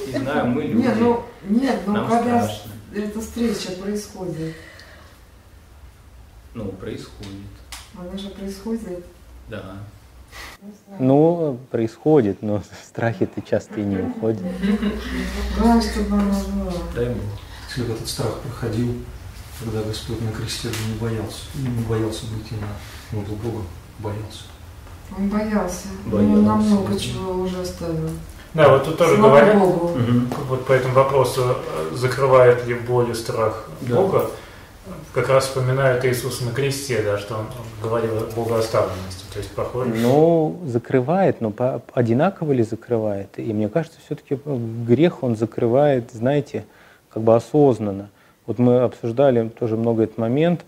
Не знаю, мы люди.
Нет, ну, нет, ну
Нам
когда
страшно.
эта встреча происходит.
Ну, происходит.
Она же происходит.
Да.
Ну, происходит, но страхи-то часто и не уходят.
Главное, чтобы она
Дай Бог.
Если бы этот страх проходил, когда Господь на кресте не боялся, не боялся быть на, был Бога, боялся.
Он боялся.
боялся.
Он нам много чего уже оставил.
Да, вот тут тоже
Слава
говорят,
Богу.
вот по этому вопросу, э, закрывает ли боль и страх
Да.
Бога, как раз вспоминают Иисуса на кресте, да, что он, говорил о богооставленности, то есть похоже.
Ну, закрывает, но по, одинаково ли закрывает? И мне кажется, все-таки грех он закрывает, знаете, как бы осознанно. Вот мы обсуждали тоже много этот момент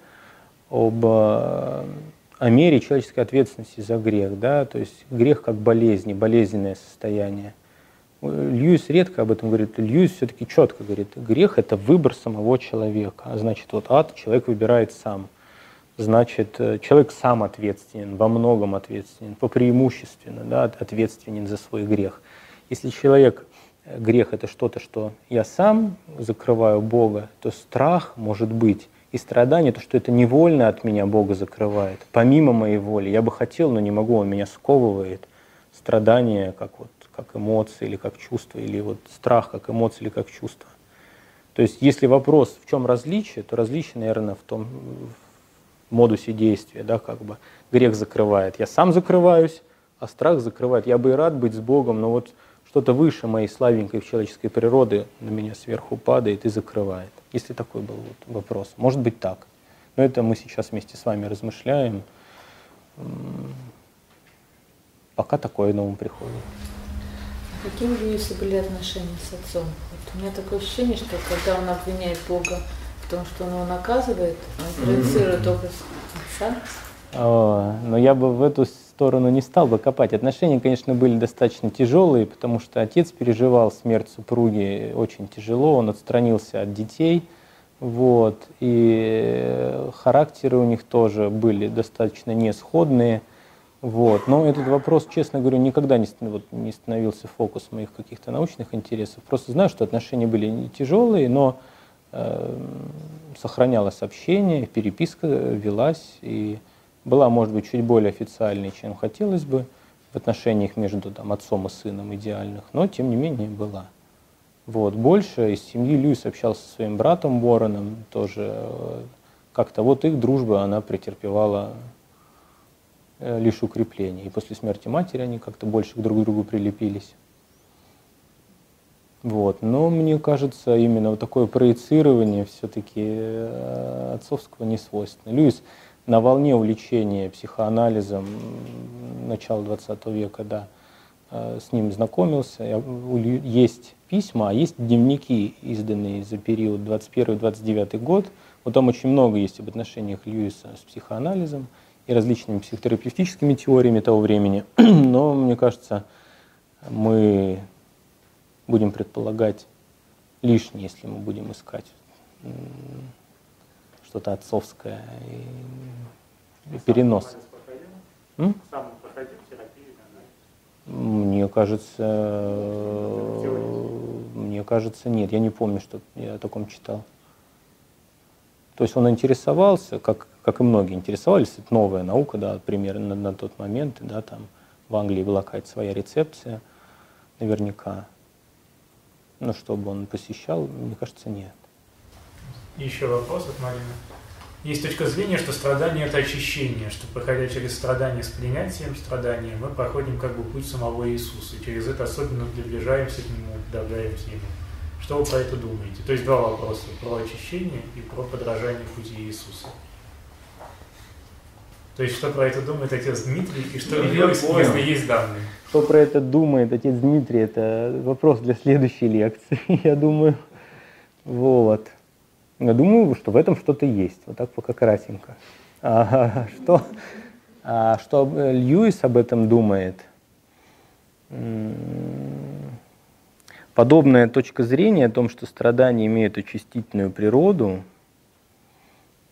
об э, о мере человеческой ответственности за грех, да, то есть грех как болезнь, болезненное состояние. Льюис редко об этом говорит. Льюис все-таки четко говорит, грех – это выбор самого человека. А значит, вот ад человек выбирает сам. Значит, э, человек сам ответственен, во многом ответственен, по преимущественно да, ответственен за свой грех. Если человек, э, грех – это что-то, что я сам закрываю Бога, то страх может быть и страдание, то, что это невольно от меня Бога закрывает, помимо моей воли. Я бы хотел, но не могу, он меня сковывает. Страдание, как вот как эмоции или как чувство, или вот страх как эмоции или как чувство. То есть если вопрос, в чем различие, то различие, наверное, в том в модусе действия, да, как бы грех закрывает. Я сам закрываюсь, а страх закрывает. Я бы и рад быть с Богом, но вот что-то выше моей слабенькой человеческой природы на меня сверху падает и закрывает. Если такой был вот вопрос. Может быть так. Но это мы сейчас вместе с вами размышляем. Пока такое на ум приходит.
Какие у Льюиса были отношения с отцом? Вот у меня такое ощущение, что когда он обвиняет Бога в том, что он его наказывает, он проецирует образ отца.
О, но я бы в эту сторону не стал бы копать. Отношения, конечно, были достаточно тяжелые, потому что отец переживал смерть супруги очень тяжело, он отстранился от детей, вот, и характеры у них тоже были достаточно несходные. Вот. Но этот вопрос, честно говоря, никогда не, вот, не становился фокус моих каких-то научных интересов. Просто знаю, что отношения были не тяжелые, но э, сохранялось общение, переписка велась и была, может быть, чуть более официальной, чем хотелось бы в отношениях между там, отцом и сыном идеальных, но тем не менее была. Вот. Больше из семьи Льюис общался со своим братом Уорреном, тоже э, как-то вот их дружба, она претерпевала Э, лишь укрепление. И после смерти матери они как-то больше друг к другу прилепились. Вот. Но мне кажется, именно вот такое проецирование все-таки э, отцовского не свойственно. Льюис на волне увлечения психоанализом начала 20 века, да, э, с ним знакомился. Есть письма, а есть дневники, изданные за период 21-29 год. Вот там очень много есть об отношениях Льюиса с психоанализом и различными психотерапевтическими теориями того времени. Но, мне кажется, мы будем предполагать лишнее, если мы будем искать что-то отцовское и перенос. Мне кажется, мне кажется, нет. Я не помню, что я о таком читал. То есть он интересовался, как, как и многие интересовались, это новая наука, да, примерно на, на тот момент, да, там в Англии была какая-то своя рецепция, наверняка. Но чтобы он посещал, мне кажется, нет.
Еще вопрос от Марины. Есть точка зрения, что страдание – это очищение, что проходя через страдания с принятием страдания, мы проходим как бы путь самого Иисуса, и через это особенно приближаемся к Нему, добавляемся Ему. Что вы про это думаете? То есть два вопроса. Про очищение и про подражание пути Иисуса. То есть что про это думает отец Дмитрий и что
ну,
если есть данные?
Что про это думает отец Дмитрий, это вопрос для следующей лекции, я думаю. Вот. Я думаю, что в этом что-то есть. Вот так пока кратенько. А, что, а, что Льюис об этом думает? Подобная точка зрения о том, что страдания имеют очистительную природу,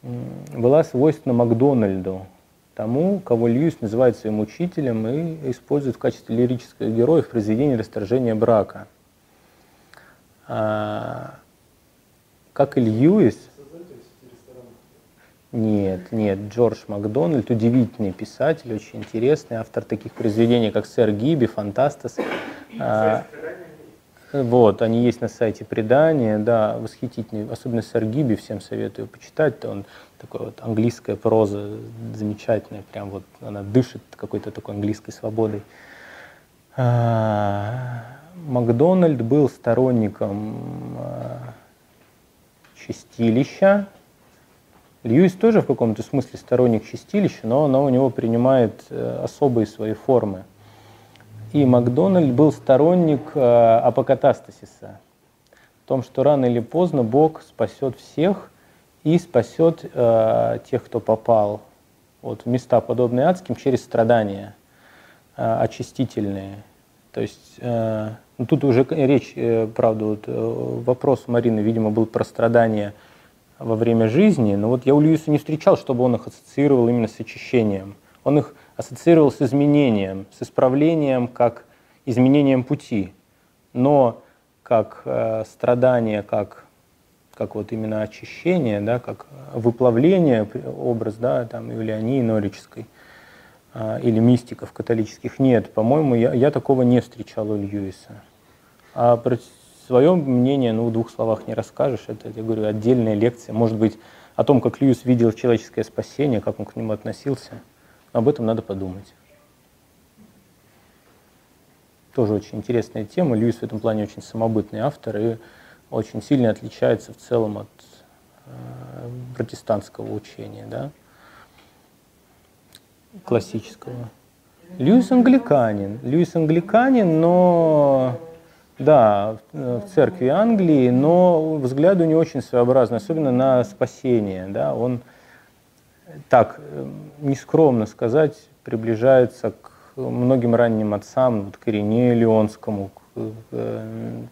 была свойственна Макдональду, тому, кого Льюис называет своим учителем и использует в качестве лирического героя в произведении «Расторжение брака». Как и Льюис, нет, нет, Джордж Макдональд, удивительный писатель, очень интересный, автор таких произведений, как «Сэр Гиби», «Фантастас». А, вот, они есть на сайте предания, да, восхитительный, особенно «Сэр Гиби», всем советую почитать, он такой вот английская проза замечательная, прям вот она дышит какой-то такой английской свободой. А, Макдональд был сторонником а, чистилища, Льюис тоже в каком-то смысле сторонник чистилища, но оно у него принимает э, особые свои формы. И Макдональд был сторонник э, апокатастасиса, в том, что рано или поздно Бог спасет всех и спасет э, тех, кто попал вот, в места, подобные адским, через страдания очистительные. То есть, э, ну, тут уже речь, э, правда, вот, э, вопрос Марины, видимо, был про страдания – во время жизни, но вот я у Льюиса не встречал, чтобы он их ассоциировал именно с очищением. Он их ассоциировал с изменением, с исправлением как изменением пути, но как э, страдание, как, как вот именно очищение, да, как выплавление, образ да, там, Юлиании Норической или мистиков католических. Нет, по-моему, я, я такого не встречал у Льюиса. А свое мнение, ну, в двух словах не расскажешь. Это, я говорю, отдельная лекция. Может быть, о том, как Льюис видел человеческое спасение, как он к нему относился. Об этом надо подумать. Тоже очень интересная тема. Льюис в этом плане очень самобытный автор и очень сильно отличается в целом от э, протестантского учения, да, классического. Льюис англиканин. Льюис англиканин, но да, в церкви Англии, но взгляды у него очень своеобразные, особенно на спасение. Да? Он, так, нескромно сказать, приближается к многим ранним отцам, вот к Ирине Леонскому, к,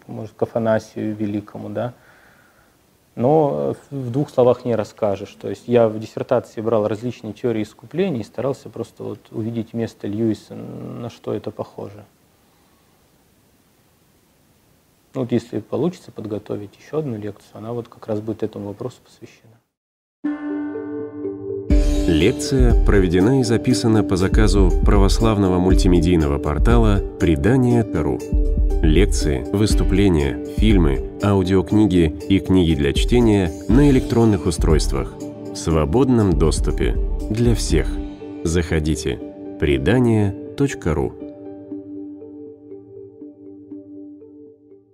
может, к Афанасию Великому, да. Но в двух словах не расскажешь. То есть я в диссертации брал различные теории искупления и старался просто вот увидеть место Льюиса, на что это похоже. Ну, вот если получится подготовить еще одну лекцию, она вот как раз будет этому вопросу посвящена.
Лекция проведена и записана по заказу православного мультимедийного портала «Предание.ру». Лекции, выступления, фильмы, аудиокниги и книги для чтения на электронных устройствах в свободном доступе для всех. Заходите. Предание.ру